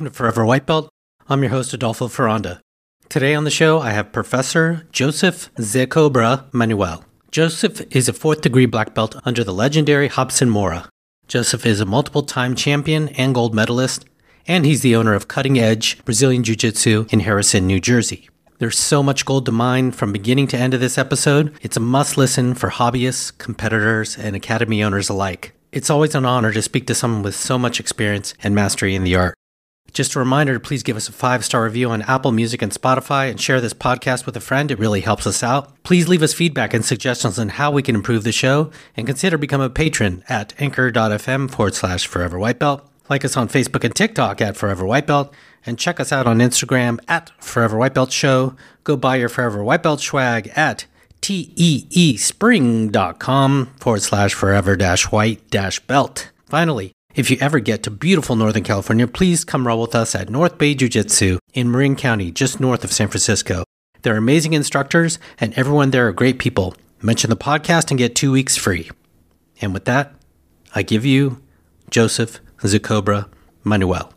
Welcome to Forever White Belt. I'm your host, Adolfo Ferranda. Today on the show, I have Professor Joseph Zecobra Manuel. Joseph is a fourth degree black belt under the legendary Hobson Moura. Joseph is a multiple time champion and gold medalist, and he's the owner of Cutting Edge Brazilian Jiu Jitsu in Harrison, New Jersey. There's so much gold to mine from beginning to end of this episode. It's a must listen for hobbyists, competitors, and academy owners alike. It's always an honor to speak to someone with so much experience and mastery in the art. Just a reminder to please give us a five star review on Apple Music and Spotify and share this podcast with a friend. It really helps us out. Please leave us feedback and suggestions on how we can improve the show and consider becoming a patron at anchor.fm forward slash forever white belt. Like us on Facebook and TikTok at Forever White Belt, and check us out on Instagram at Forever White Belt Show. Go buy your Forever White Belt swag at teespring.com forward slash forever dash white dash belt. Finally, if you ever get to beautiful Northern California, please come roll with us at North Bay Jiu Jitsu in Marin County, just north of San Francisco. They're amazing instructors, and everyone there are great people. Mention the podcast and get two weeks free. And with that, I give you Joseph Zecobra Manuel.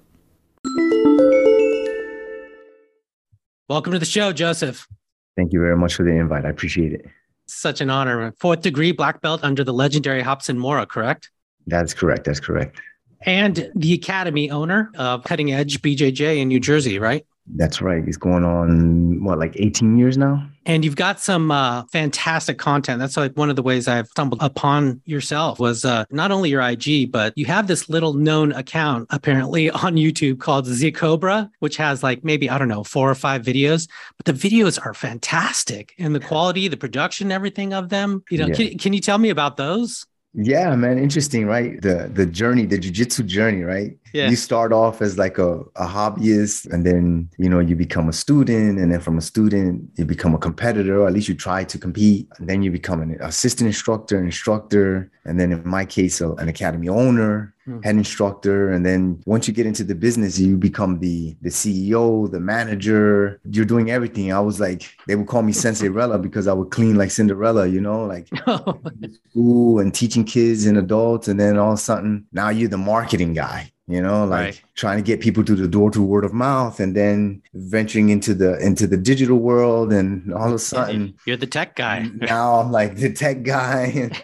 Welcome to the show, Joseph. Thank you very much for the invite. I appreciate it. Such an honor. Fourth degree black belt under the legendary Robson Moura, correct? That's correct. That's correct. And the Academy owner of Cutting Edge BJJ in New Jersey, right? That's right. It's going on what, like 18 years now? And you've got some uh, fantastic content. That's like one of the ways I've stumbled upon yourself was uh, not only your IG, but you have this little known account apparently on YouTube called Zecobra, which has like maybe, I don't know, four or five videos, but the videos are fantastic and the quality, the production, everything of them. You know, yeah. can, can you tell me about those? Yeah, man, interesting, right? The the journey, the jujitsu journey, right? Yeah. You start off as like a, a hobbyist, and then you know you become a student, and then from a student you become a competitor, or at least you try to compete. And then you become an assistant instructor, instructor, and then in my case, an academy owner, Hmm. head instructor and then once you get into the business you become the the ceo the manager you're doing everything i was like they would call me Cinderella because i would clean like cinderella you know like school and teaching kids and adults and then all of a sudden now you're the marketing guy you know like right. trying to get people through the door to word of mouth and then venturing into the into the digital world and all of a sudden you're the tech guy. now i'm like the tech guy.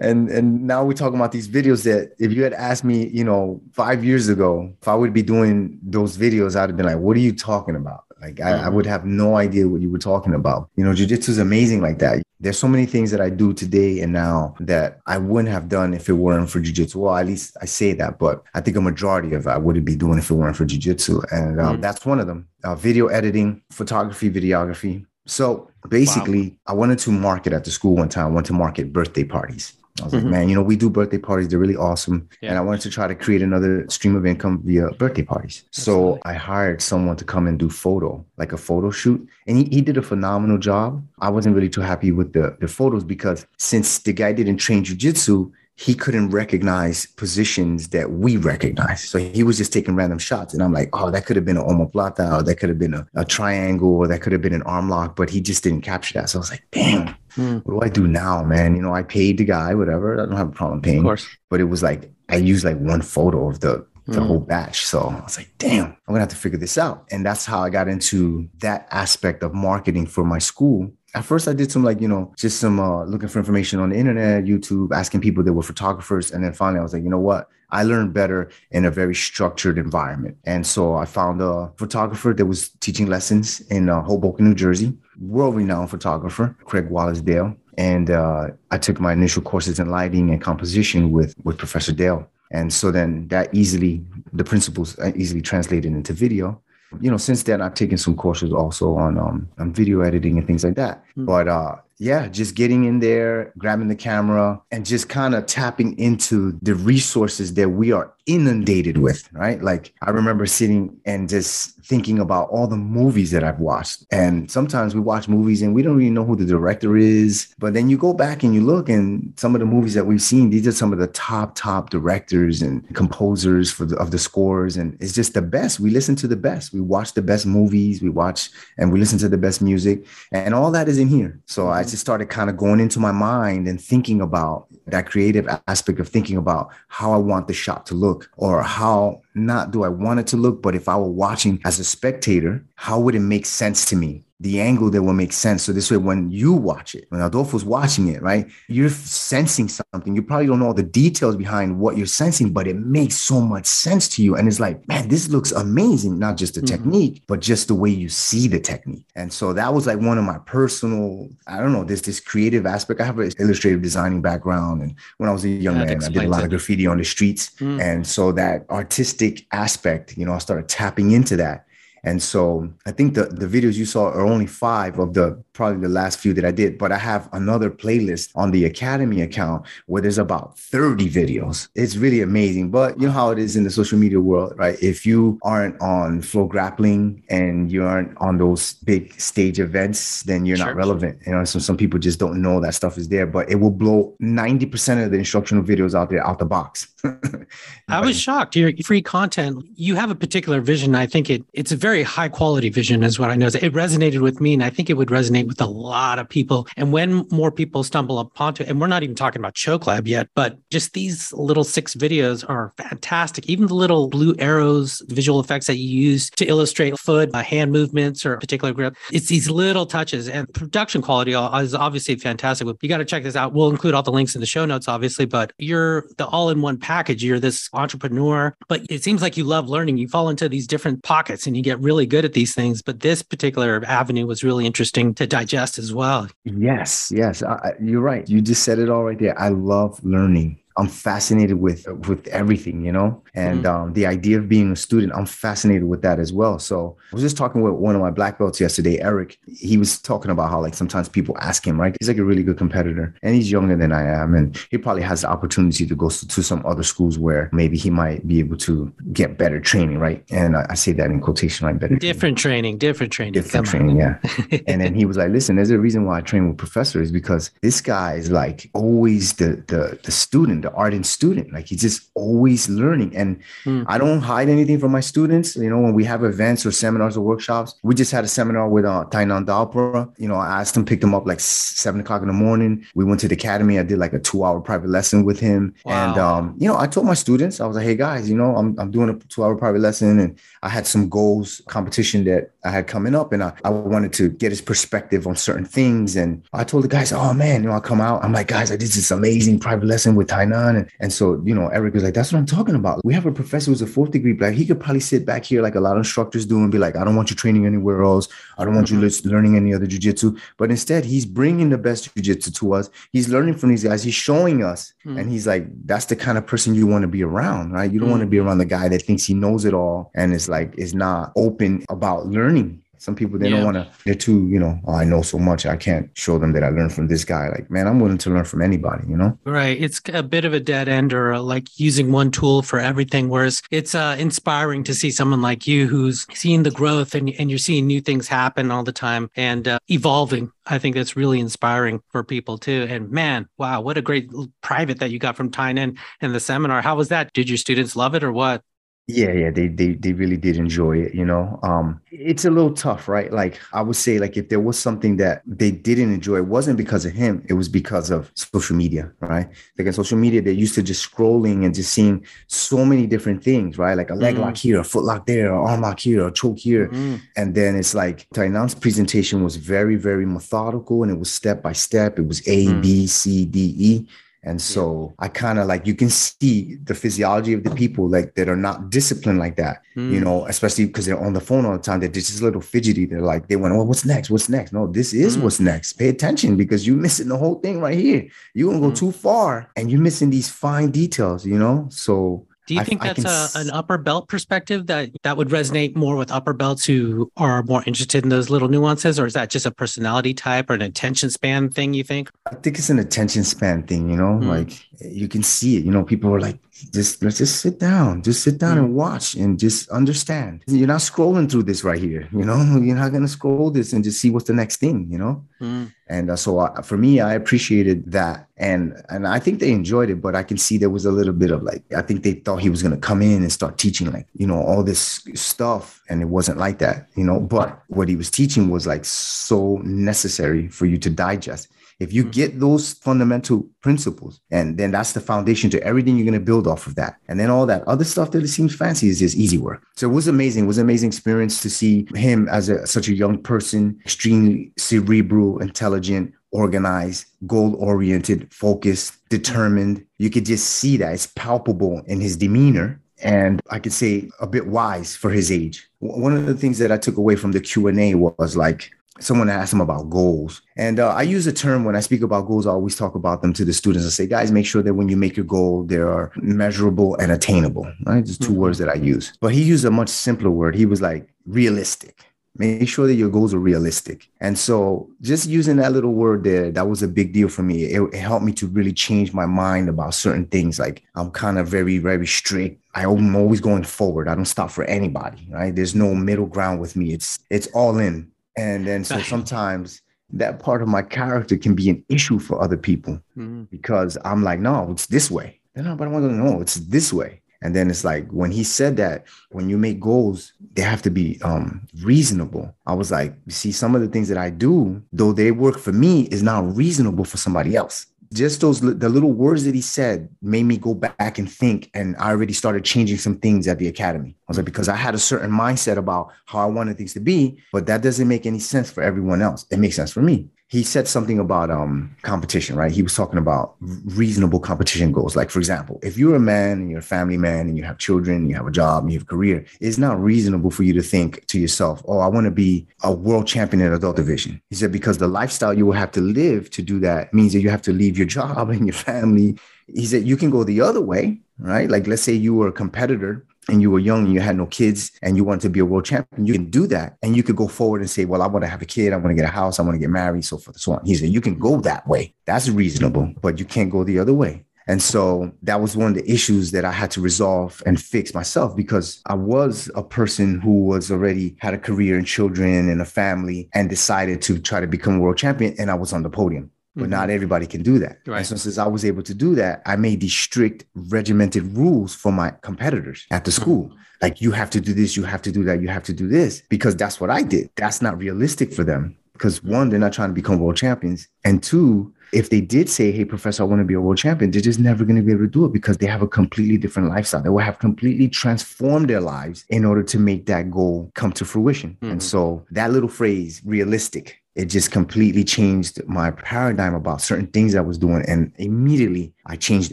And and now we're talking about these videos that if you had asked me you know five years ago if i would be doing those videos i'd have been like what are you talking about like I, I, would have no idea what you were talking about you know jiu-jitsu is amazing like that there's so many things that i do today and now that i wouldn't have done if it weren't for jiu-jitsu well at least i say that but i think a majority of it i wouldn't be doing if it weren't for jiu-jitsu and um, mm. that's one of them uh, video editing photography videography so basically, wow. I wanted to market at the school one time. I wanted to market birthday parties. I was mm-hmm. like, man, you know, we do birthday parties. They're really awesome. Yeah. And I wanted to try to create another stream of income via birthday parties. So I hired someone to come and do photo, like a photo shoot. And he, he did a phenomenal job. I wasn't really too happy with the, the photos because since the guy didn't train jujitsu, he couldn't recognize positions that we recognize. So he was just taking random shots. And I'm like, oh, that could have been an omoplata, or that could have been a, a, triangle, or that could have been an arm lock, but he just didn't capture that. So I was like, damn, hmm. what do I do now, man? You know, I paid the guy, whatever. I don't have a problem paying. Of course. But it was like, I used like one photo of the the mm. whole batch. So I was like, damn, I'm gonna have to figure this out. And that's how I got into that aspect of marketing for my school at first I did some like, you know, just some uh, looking for information on the internet, YouTube, asking people that were photographers. And then finally I was like, you know what? I learned better in a very structured environment. And so I found a photographer that was teaching lessons in uh, Hoboken, New Jersey, world renowned photographer, Craig Wallace Dale. And uh, I took my initial courses in lighting and composition with, with Professor Dale. And so then that easily, the principles easily translated into video you know, since then I've taken some courses also on um on video editing and things like that. Mm. But uh yeah, just getting in there, grabbing the camera, and just kind of tapping into the resources that we are inundated with, right? Like I remember sitting and just thinking about all the movies that I've watched. And sometimes we watch movies and we don't really know who the director is. But then you go back and you look, and some of the movies that we've seen, these are some of the top, top directors and composers for the, of the scores. And it's just the best. We listen to the best. We watch the best movies. We watch and we listen to the best music. And all that is in here. So I just started kind of going into my mind and thinking about that creative aspect of thinking about how I want the shot to look or how not do I want it to look, but if I were watching as a spectator, how would it make sense to me? The angle that will make sense. So this way, when you watch it, when Adolfo's watching it, right, you're sensing something. You probably don't know all the details behind what you're sensing, but it makes so much sense to you. And it's like, man, this looks amazing. Not just the mm-hmm. technique, but just the way you see the technique. And so that was like one of my personal, I don't know, this this creative aspect. I have an illustrative designing background. And when I was a young man, I did a lot it. of graffiti on the streets. Mm. And so that artistic aspect, you know, I started tapping into that. And so I think the, the videos you saw are only five of the probably the last few that I did, but I have another playlist on the Academy account where there's about 30 videos. It's really amazing. But you know how it is in the social media world, right? If you aren't on Flow Grappling and you aren't on those big stage events, then you're sure. not relevant. You know, so some people just don't know that stuff is there, but it will blow 90% of the instructional videos out there out the box. I was shocked. Your free content, you have a particular vision. I think it it's a very high quality vision, is what I know. It resonated with me, and I think it would resonate with a lot of people. And when more people stumble upon it, and we're not even talking about Choke Lab yet, but just these little six videos are fantastic. Even the little blue arrows, visual effects that you use to illustrate foot, uh, hand movements, or a particular grip. It's these little touches, and production quality is obviously fantastic. You got to check this out. We'll include all the links in the show notes, obviously, but you're the all in one package. You're this entrepreneur, but it seems like you love learning. You fall into these different pockets and you get really good at these things. But this particular avenue was really interesting to digest as well. Yes, yes, uh, you're right. You just said it all right there. I love learning. I'm fascinated with with everything, you know, and mm-hmm. um, the idea of being a student. I'm fascinated with that as well. So I was just talking with one of my black belts yesterday, Eric. He was talking about how like sometimes people ask him, right? He's like a really good competitor, and he's younger than I am, and he probably has the opportunity to go to some other schools where maybe he might be able to get better training, right? And I, I say that in quotation, like better different training, training different training, different Come training, on. yeah. and then he was like, "Listen, there's a reason why I train with professors because this guy is like always the the the student." The ardent student. Like he's just always learning. And mm. I don't hide anything from my students. You know, when we have events or seminars or workshops, we just had a seminar with uh, Tainan Dalpra. You know, I asked him, picked him up like seven o'clock in the morning. We went to the academy. I did like a two hour private lesson with him. Wow. And, um, you know, I told my students, I was like, hey guys, you know, I'm, I'm doing a two hour private lesson and I had some goals competition that I had coming up and I, I wanted to get his perspective on certain things. And I told the guys, oh man, you know, I come out. I'm like, guys, I did this amazing private lesson with Tainan and, and so, you know, Eric was like, that's what I'm talking about. We have a professor who's a fourth degree black. He could probably sit back here like a lot of instructors do and be like, I don't want you training anywhere else. I don't want mm-hmm. you learning any other jujitsu. But instead, he's bringing the best jujitsu to us. He's learning from these guys. He's showing us. Mm-hmm. And he's like, that's the kind of person you want to be around, right? You don't mm-hmm. want to be around the guy that thinks he knows it all and is like, is not open about learning some people they yeah. don't want to. They're too, you know. Oh, I know so much. I can't show them that I learned from this guy. Like, man, I'm willing to learn from anybody. You know. Right. It's a bit of a dead end, or uh, like using one tool for everything. Whereas it's uh, inspiring to see someone like you who's seeing the growth and and you're seeing new things happen all the time and uh, evolving. I think that's really inspiring for people too. And man, wow, what a great private that you got from Tainan and the seminar. How was that? Did your students love it or what? Yeah, yeah, they they they really did enjoy it, you know. Um it's a little tough, right? Like I would say like if there was something that they didn't enjoy, it wasn't because of him, it was because of social media, right? Like in social media, they're used to just scrolling and just seeing so many different things, right? Like a leg mm. lock here, a foot lock there, a arm lock here, a choke here. Mm. And then it's like Tainan's presentation was very, very methodical and it was step by step. It was A, mm. B, C, D, E and so yeah. I kind of like you can see the physiology of the people like that are not disciplined like that, mm. you know, especially because they're on the phone all the time. They're just a little fidgety. They're like, they went, Oh, what's next? What's next? No, this is mm. what's next. Pay attention because you're missing the whole thing right here. You're gonna go mm. too far and you're missing these fine details, you know? So do you think I, that's I a, an upper belt perspective that that would resonate more with upper belts who are more interested in those little nuances, or is that just a personality type or an attention span thing? You think? I think it's an attention span thing. You know, mm. like you can see it. You know, people are like, just let's just sit down, just sit down mm. and watch and just understand. You're not scrolling through this right here. You know, you're not gonna scroll this and just see what's the next thing. You know. Mm. And uh, so uh, for me, I appreciated that, and and I think they enjoyed it. But I can see there was a little bit of like I think they thought he was gonna come in and start teaching like you know all this stuff, and it wasn't like that, you know. But what he was teaching was like so necessary for you to digest If you get mm-hmm. those fundamental principles, and then that's the foundation to everything you're going to build off of that. And then all that other stuff that it seems fancy is just easy work. So it was amazing. It was an amazing experience to see him as a, such a young person, extremely cerebral, intelligent, organized, goal oriented, focused, determined. You could just see that it's palpable in his demeanor and I could say a bit wise for his age. One of the things that I took away from the Q&A was like someone asked him about goals. And uh, I use a term when I speak about goals, I always talk about them to the students. I say, guys, make sure that when you make your goal, they are measurable and attainable, right? Just 2 mm-hmm. words that I use. But he used a much simpler word. He was like, realistic. Make sure that your goals are realistic. And so just using that little word there, that was a big deal for me. It, it helped me to really change my mind about certain things. Like I'm kind of very, very strict. I'm always going forward. I don't stop for anybody, right? There's no middle ground with me. It's it's all in and then so sometimes that part of my character can be an issue for other people mm-hmm. because I'm like, no, it's this way. No, but I want to know it's this way. And then it's like when he said that, when you make goals, they have to be um, reasonable. I was like, see, some of the things that I do, though they work for me, is not reasonable for somebody else just those the little words that he said made me go back and think and i already started changing some things at the academy. I was like because i had a certain mindset about how i wanted things to be but that doesn't make any sense for everyone else. It makes sense for me he said something about um, competition, right? He was talking about reasonable competition goals. Like, for example, if you're a man and you're a family man and you have children, you have a job, you have a career, it's not reasonable for you to think to yourself, oh, I want to be a world champion in adult division. He said, because the lifestyle you will have to live to do that means that you have to leave your job and your family. He said, you can go the other way, right? Like, let's say you were a competitor and you were young and you had no kids and you wanted to be a world champion, you can do that. And you could go forward and say, Well, I want to have a kid, I want to get a house, I want to get married, so forth and so on. He said, You can go that way. That's reasonable, but you can't go the other way. And so that was one of the issues that I had to resolve and fix myself because I was a person who was already had a career and children and a family and decided to try to become world champion. And I was on the podium but mm-hmm. not everybody can do that. Right. And so since I was able to do that, I made these strict regimented rules for my competitors at the school. Mm-hmm. Like you have to do this, you have to do that, you have to do this because that's what I did. That's not realistic for them because one, they're not trying to become world champions, and two, if they did say, Hey, professor, I want to be a world champion, they're just never going to be able to do it because they have a completely different lifestyle. They will have completely transformed their lives in order to make that goal come to fruition. Mm-hmm. And so that little phrase, realistic, it just completely changed my paradigm about certain things I was doing. And immediately I changed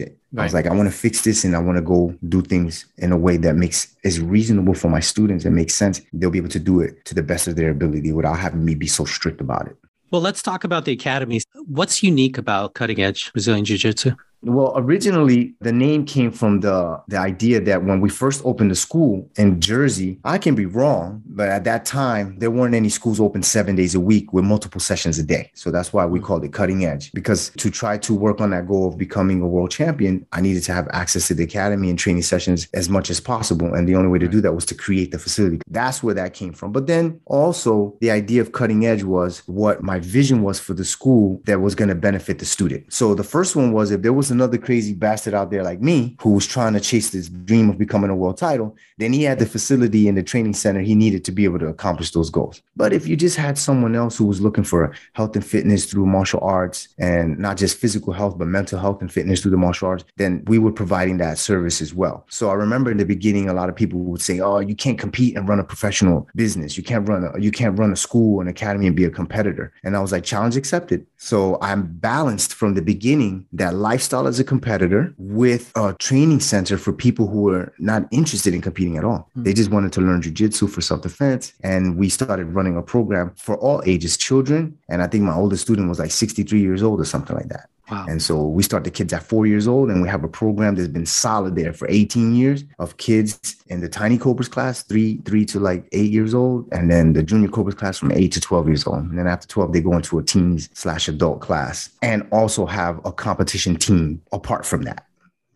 it. Right. I was like, I want to fix this and I want to go do things in a way that makes is reasonable for my students and makes sense. They'll be able to do it to the best of their ability without having me be so strict about it. Well, let's talk about the academies. What's unique about cutting edge Brazilian Jiu Jitsu? Well, originally the name came from the the idea that when we first opened the school in Jersey, I can be wrong, but at that time there weren't any schools open 7 days a week with multiple sessions a day. So that's why we called it cutting edge because to try to work on that goal of becoming a world champion, I needed to have access to the academy and training sessions as much as possible and the only way to do that was to create the facility. That's where that came from. But then also the idea of cutting edge was what my vision was for the school that was going to benefit the student. So the first one was if there was was another crazy bastard out there like me who was trying to chase this dream of becoming a world title, then he had the facility and the training center he needed to be able to accomplish those goals. But if you just had someone else who was looking for health and fitness through martial arts and not just physical health, but mental health and fitness through the martial arts, then we were providing that service as well. So I remember in the beginning, a lot of people would say, "Oh, you can't compete and run a professional business. You can't run a you can't run a school, an academy, and be a competitor." And I was like, "Challenge accepted." So I'm balanced from the beginning that lifestyle as a competitor with a training center for people who were not interested in competing at all. Mm-hmm. They just wanted to learn jujitsu for self defense. And we started running a program for all ages, children. And I think my oldest student was like 63 years old or something like that. Wow. And so we start the kids at four years old, and we have a program that's been solid there for 18 years of kids in the tiny cobras class, three, three to like eight years old, and then the junior cobras class from eight to 12 years old. And then after 12, they go into a teens slash adult class and also have a competition team apart from that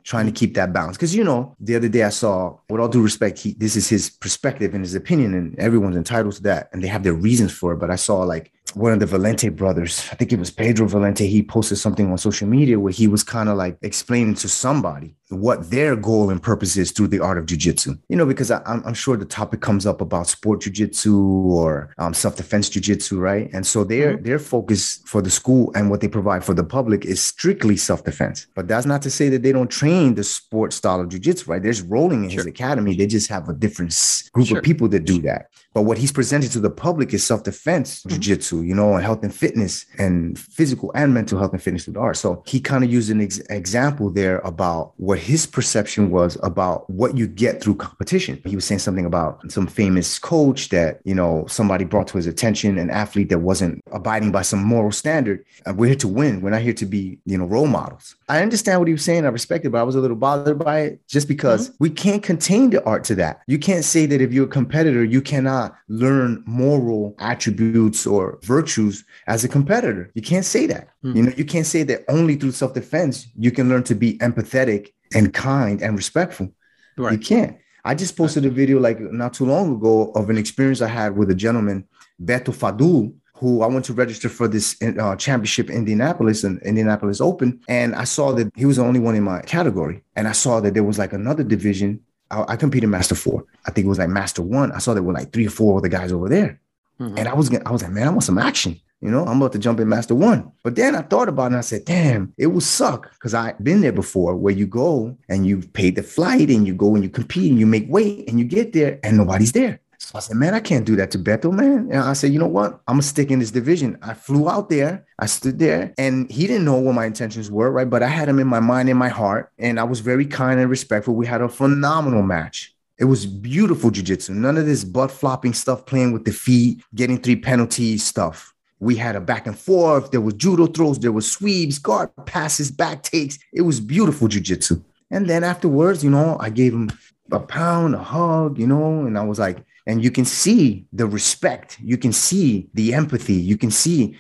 trying to keep that balance. Because you know, the other day I saw, with all due respect, he this is his perspective and his opinion, and everyone's entitled to that, and they have their reasons for it. But I saw like one of the Valente brothers, I think it was Pedro Valente, he posted something on social media where he was kind of like explaining to somebody what their goal and purpose is through the art of jujitsu. You know, because I, am sure the topic comes up about sport jujitsu or um, self-defense jujitsu, right? And so their mm-hmm. their focus for the school and what they provide for the public is strictly self-defense. But that's not to say that they don't train the sport style of jujitsu, right? There's rolling in sure. his academy. They just have a different group sure. of people that do that. But what he's presented to the public is self-defense mm-hmm. jiu-jitsu, you know, and health and fitness and physical and mental health and fitness with art. So he kind of used an ex- example there about what his perception was about what you get through competition. He was saying something about some famous coach that, you know, somebody brought to his attention, an athlete that wasn't abiding by some moral standard. And we're here to win. We're not here to be, you know, role models. I understand what he was saying. I respect it, but I was a little bothered by it just because mm-hmm. we can't contain the art to that. You can't say that if you're a competitor, you cannot learn moral attributes or virtues as a competitor. You can't say that. Mm. You know, you can't say that only through self-defense you can learn to be empathetic and kind and respectful. Right. You can't. I just posted a video like not too long ago of an experience I had with a gentleman, Beto Fadul, who I went to register for this uh, championship Indianapolis and Indianapolis Open. And I saw that he was the only one in my category. And I saw that there was like another division I, I competed Master Four. I think it was like Master One. I saw there were like three or four of the guys over there, mm-hmm. and I was I was like, man, I want some action. You know, I'm about to jump in Master One. But then I thought about it and I said, damn, it would suck because I've been there before where you go and you pay the flight and you go and you compete and you make weight and you get there and nobody's there. So I said, man, I can't do that to Beto, man. And I said, you know what? I'm gonna stick in this division. I flew out there, I stood there, and he didn't know what my intentions were, right? But I had him in my mind, in my heart, and I was very kind and respectful. We had a phenomenal match. It was beautiful jujitsu. None of this butt flopping stuff, playing with the feet, getting three penalties stuff. We had a back and forth. There was judo throws, there was sweeps, guard passes, back takes. It was beautiful jujitsu. And then afterwards, you know, I gave him a pound, a hug, you know, and I was like, and you can see the respect you can see the empathy you can see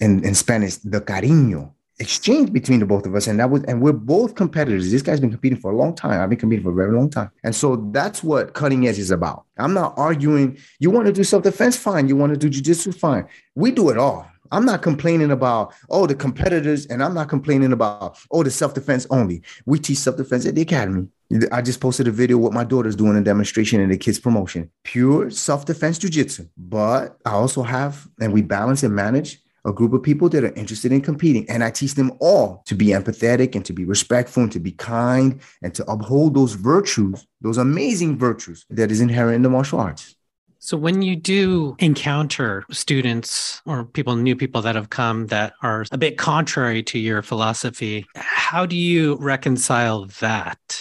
in, in spanish the cariño exchange between the both of us and that was and we're both competitors. This guy's been competing for a long time. I've been competing for a very long time. And so that's what cutting edge is about. I'm not arguing you want to do self-defense? Fine. You want to do jiu-jitsu? Fine. We do it all. I'm not complaining about, oh, the competitors, and I'm not complaining about, oh, the self defense only. We teach self defense at the academy. I just posted a video what my daughter's doing a demonstration in the kids promotion. Pure self-defense jujitsu. But I also have, and we balance and manage a group of people that are interested in competing. And I teach them all to be empathetic and to be respectful and to be kind and to uphold those virtues, those amazing virtues that is inherent in the martial arts. So when you do encounter students or people, new people that have come that are a bit contrary to your philosophy, how do you reconcile that?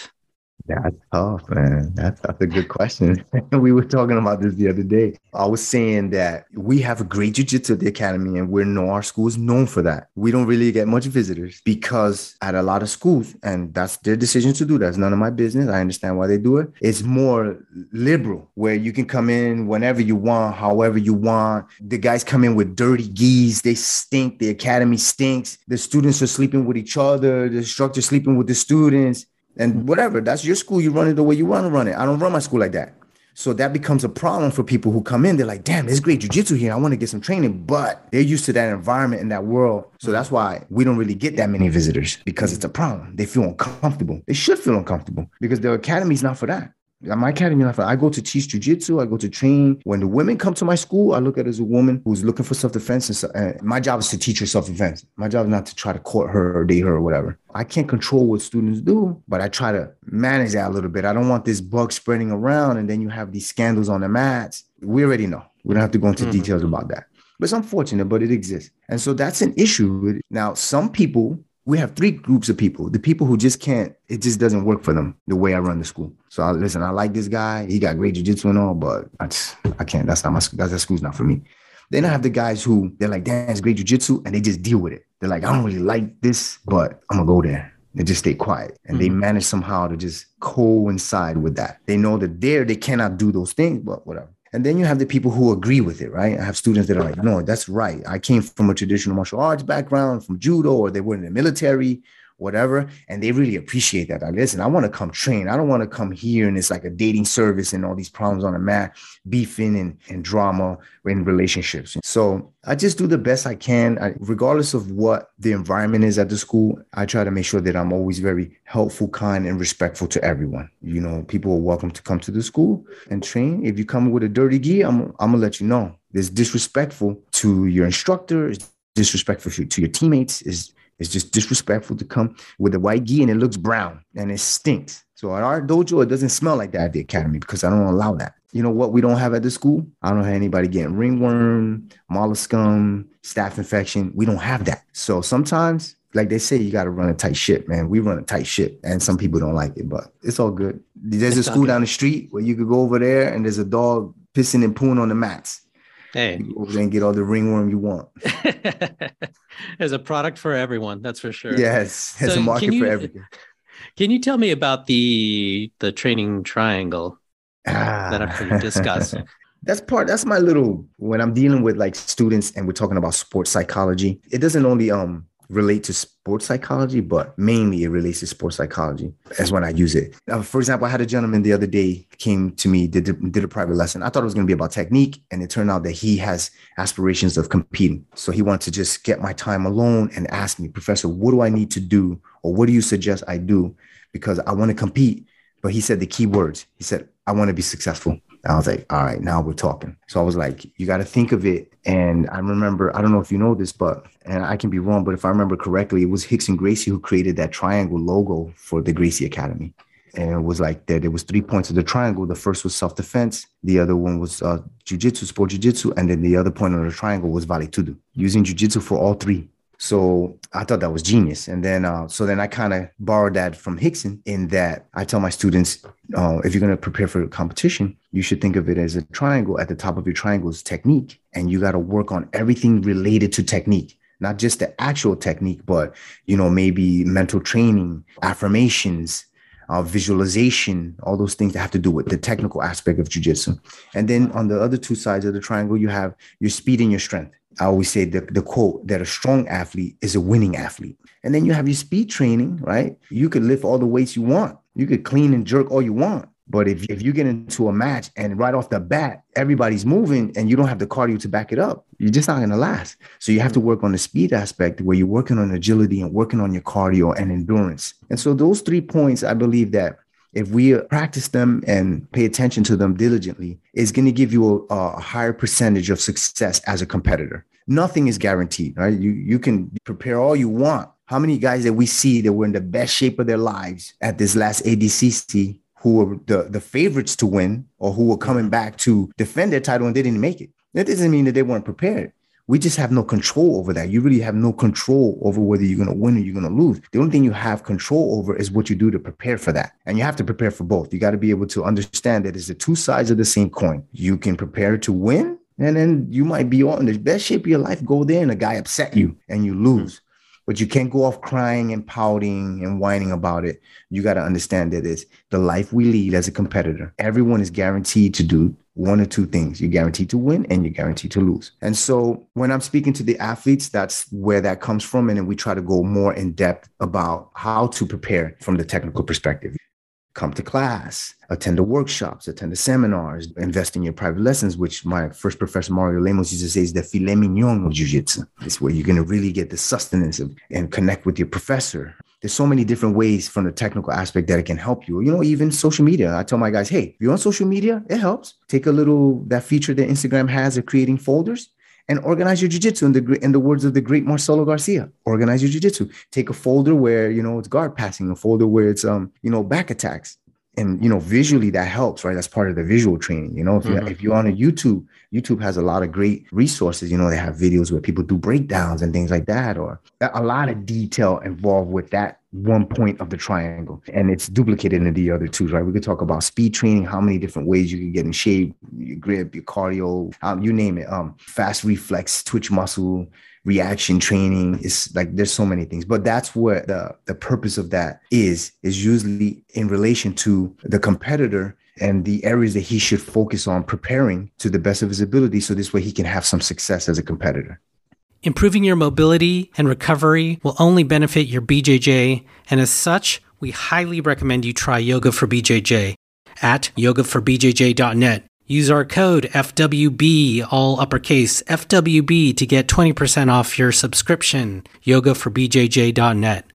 That's tough, man. That's, that's a good question. we were talking about this the other day. I was saying that we have a great jiu-jitsu at the academy and we're know our school is known for that. We don't really get much visitors because at a lot of schools, and that's their decision to do that. It's none of my business. I understand why they do it. It's more liberal where you can come in whenever you want, however you want. The guys come in with dirty gis. They stink. The academy stinks. The students are sleeping with each other. The instructor sleeping with the students and mm. whatever. That's your school. You run it the way you want to run it. I don't run my school like that. So that becomes a problem for people who come in. They're like, damn, there's great jujitsu here. I want to get some training, but they're used to that environment in that world. So that's why we don't really get that many visitors because it's a problem. They feel uncomfortable. They should feel uncomfortable because the academy is not for that my academy life, I go to teach jujitsu. I go to train. When the women come to my school, I look at it as a woman who's looking for self defense. And, my job is to teach her self defense. My job is not to try to court her or date her or whatever. I can't control what students do, but I try to manage that a little bit. I don't want this bug spreading around and then you have these scandals on the mats. We already know. We don't have to go into mm-hmm. details about that. But it's unfortunate, but it exists. And so that's an issue. Now, some people we have three groups of people. The people who just can't it just doesn't work for them the way i run the school. So I, listen i like this guy. He got great jiu-jitsu and all but i just i can't. That's not my that's that school's not for me. Then i have the guys who they're like damn it's great jiu-jitsu and they just deal with it. They're like i don't really like this but i'm gonna go there. They just stay quiet and mm-hmm. they manage somehow to just coincide with that. They know that there they cannot do those things but whatever and then you have the people who agree with it, right? I have students that are like, no, that's right. I came from a traditional martial arts background, from judo, or they were in the military, whatever. And they really appreciate that. Like, listen, I want to come train. I don't want to come here and it's like a dating service and all these problems on the mat, beefing and, and drama in relationships. So I just do the best I can, I, regardless of what the environment is at the school. I try to make sure that I'm always very helpful, kind, and respectful to everyone. You know, people are welcome to come to the school and train. If you come with a dirty gi, I'm, I'm gonna let you know. It's disrespectful to your instructor. It's disrespectful to your teammates. Is it's just disrespectful to come with a white gi and it looks brown and it stinks. So at our dojo, it doesn't smell like that at the academy because I don't allow that. You know what we don't have at the school? I don't have anybody getting ringworm, molluscum, staph infection. We don't have that. So sometimes, like they say, you got to run a tight ship, man. We run a tight ship, and some people don't like it, but it's all good. There's it's a school down the street where you could go over there, and there's a dog pissing and pooing on the mats. Hey, you go over there and get all the ringworm you want. there's a product for everyone, that's for sure. Yes, there's so a market you, for everything. Can you tell me about the the training triangle? ah. that I'm going to discuss. that's part that's my little when i'm dealing with like students and we're talking about sports psychology it doesn't only um relate to sports psychology but mainly it relates to sports psychology. As when i use it. Uh, for example i had a gentleman the other day came to me did, did a private lesson. I thought it was going to be about technique and it turned out that he has aspirations of competing. So he wanted to just get my time alone and ask me professor what do i need to do? Or what do you suggest i do? Because i want to compete. But he said the key words. He said, I want to be successful. I was like, all right, now we're talking. So I was like, you got to think of it. And I remember, I don't know if you know this, but, and I can be wrong, but if I remember correctly, it was Rickson Gracie who created that triangle logo for the Gracie Academy. And it was like that. There was three points of the triangle. The first was self-defense. The other one was uh, jujitsu, sport jujitsu. And then the other point of the triangle was vale tudo, using jujitsu for all three. So I thought that was genius. And then, uh, so then I kind of borrowed that from Hickson in that I tell my students, uh, if you're going to prepare for a competition, you should think of it as a triangle. At the top of your triangle is technique, and you got to work on everything related to technique not just the actual technique, but you know maybe mental training, affirmations, uh, visualization, all those things that have to do with the technical aspect of jujitsu. And then on the other two sides of the triangle, you have your speed and your strength. I always say the, the quote that a strong athlete is a winning athlete. And then you have your speed training, right? You could lift all the weights you want. You could clean and jerk all you want. But if, if you get into a match and right off the bat, everybody's moving and you don't have the cardio to back it up, you're just not going to last. So you have to work on the speed aspect where you're working on agility and working on your cardio and endurance. And so those three points, I believe that if we practice them and pay attention to them diligently, it's going to give you a, a, higher percentage of success as a competitor. Nothing is guaranteed, right? You you can prepare all you want. How many guys that we see that were in the best shape of their lives at this last ADCC who were the, the favorites to win or who were coming back to defend their title and they didn't make it? That doesn't mean that they weren't prepared. We just have no control over that. You really have no control over whether you're going to win or you're going to lose. The only thing you have control over is what you do to prepare for that. And you have to prepare for both. You got to be able to understand that it's the two sides of the same coin. You can prepare to win, and then you might be on the best shape of your life, go there, and a guy upset you and you lose. But you can't go off crying and pouting and whining about it. You got to understand that it's the life we lead as a competitor. Everyone is guaranteed to do one or two things. You're guaranteed to win and you're guaranteed to lose. And so when I'm speaking to the athletes, that's where that comes from. And then we try to go more in depth about how to prepare from the technical perspective. Come to class, attend the workshops, attend the seminars, invest in your private lessons, which my first professor Mario Lemos used to say is the filet mignon of jiu-jitsu. It's where you're going to really get the sustenance of, and connect with your professor there's so many different ways from the technical aspect that it can help you. You know, even social media. I tell my guys, hey, if you're on social media, it helps. Take a little that feature that Instagram has of creating folders and organize your jiu-jitsu in the in the words of the great Marcelo Garcia. Organize your jiu-jitsu. Take a folder where you know it's guard passing, a folder where it's um, you know, back attacks and you know visually that helps right? That's part of the visual training you know? If, you, mm-hmm. if you're on a youtube youtube has a lot of great resources you know they have videos where people do breakdowns and things like that or a lot of detail involved with that one point of the triangle and it's duplicated in the other two right? We could talk about speed training how many different ways you can get in shape your grip your cardio um, you name it um, fast reflex twitch muscle reaction training is like there's so many things but that's what the the purpose of that is is usually in relation to the competitor and the areas that he should focus on preparing to the best of his ability so this way he can have some success as a competitor Improving your mobility and recovery will only benefit your BJJ, and as such, we highly recommend you try Yoga for BJJ at yogaforbjj.net. Use our code FWB, all uppercase FWB, to get 20% off your subscription. Yogaforbjj.net.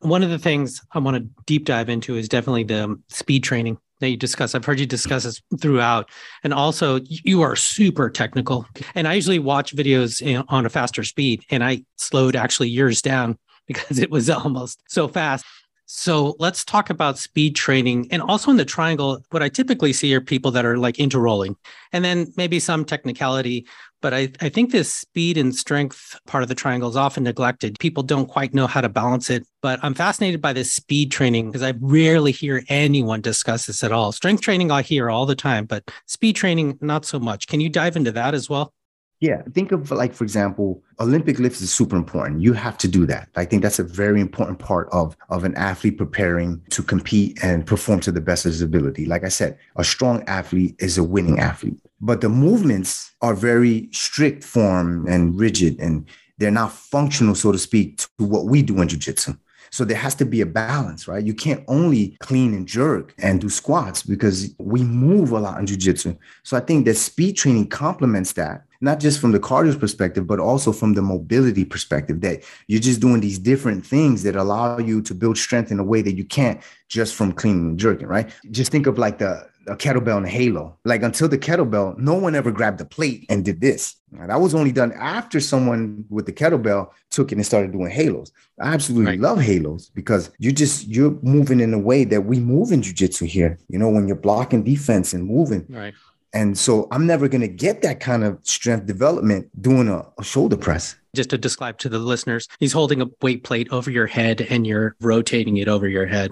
One of the things I want to deep dive into is definitely the speed training that you discuss. I've heard you discuss this throughout. And also, you are super technical. And I usually watch videos on a faster speed, and I slowed actually yours down because it was almost so fast. So let's talk about speed training. And also in the triangle, what I typically see are people that are like into rolling and then maybe some technicality. But I, I think this speed and strength part of the triangle is often neglected. People don't quite know how to balance it. But I'm fascinated by this speed training because I rarely hear anyone discuss this at all. Strength training, I hear all the time, but speed training, not so much. Can you dive into that as well? Yeah, think of like for example, Olympic lifts is super important. You have to do that. I think that's a very important part of of an athlete preparing to compete and perform to the best of his ability. Like I said, a strong athlete is a winning athlete. But the movements are very strict form and rigid and they're not functional so to speak to what we do in jiu-jitsu. So there has to be a balance, right? You can't only clean and jerk and do squats because we move a lot in jujitsu. So I think that speed training complements that, not just from the cardio perspective, but also from the mobility perspective, that you're just doing these different things that allow you to build strength in a way that you can't just from cleaning and jerking, right? Just think of like the a kettlebell and a halo. Like until the kettlebell, no one ever grabbed the plate and did this. That was only done after someone with the kettlebell took it and started doing halos. I absolutely right. love halos because you just you're moving in a way that we move in jujitsu here. You know, when you're blocking defense and moving. Right. And so I'm never going to get that kind of strength development doing a, a, shoulder press. Just to describe to the listeners, he's holding a weight plate over your head and you're rotating it over your head.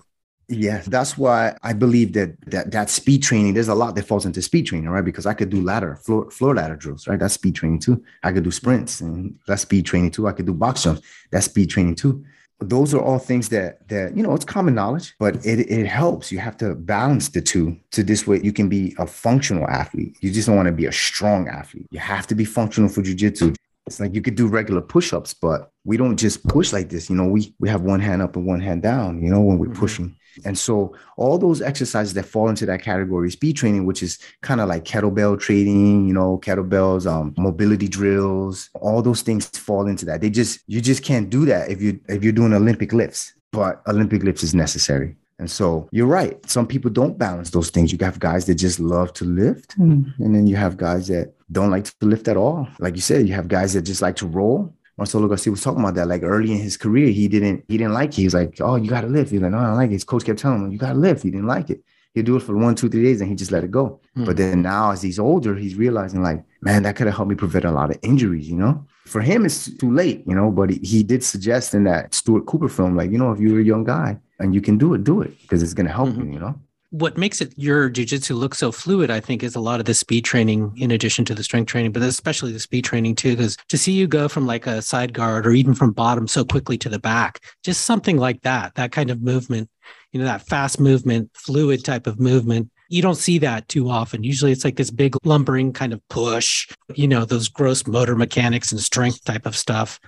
Yeah, that's why I believe that that that speed training. There's a lot that falls into speed training, right? Because I could do ladder, floor, floor ladder drills, right? That's speed training too. I could do sprints, and that's speed training too. I could do box jumps. That's speed training too. Those are all things that that you know it's common knowledge, but it it helps. You have to balance the two to this way you can be a functional athlete. You just don't want to be a strong athlete. You have to be functional for jujitsu. It's like you could do regular push-ups, but we don't just push like this. You know, we we have one hand up and one hand down. You know, when we're mm-hmm. pushing and so all those exercises that fall into that category speed training, which is kind of like kettlebell training, you know, kettlebells, um, mobility drills, all those things fall into that. They just you just can't do that if you if you're doing Olympic lifts, but Olympic lifts is necessary. And so you're right. Some people don't balance those things. You have guys that just love to lift, mm. and then you have guys that don't like to lift at all. Like you said, you have guys that just like to roll, Marcelo Garcia was talking about that. Like early in his career, he didn't he didn't like it. He was like, "Oh, you got to lift." He's like, "No, I don't like it." His coach kept telling him, "You got to lift." He didn't like it. He'd do it for one, two, three days, and he just let it go. Mm-hmm. But then now, as he's older, he's realizing like, man, that could have helped me prevent a lot of injuries. You know, for him, it's too late. You know, but he, he did suggest in that Stuart Cooper film, like, you know, if you're a young guy and you can do it, do it because it's gonna help mm-hmm. you. You know what makes it your jujitsu look so fluid, I think, is a lot of the speed training in addition to the strength training, but especially the speed training too. Because to see you go from like a side guard or even from bottom so quickly to the back, just something like that, that kind of movement, you know, that fast movement, fluid type of movement. You don't see that too often. Usually it's like this big lumbering kind of push, you know, those gross motor mechanics and strength type of stuff.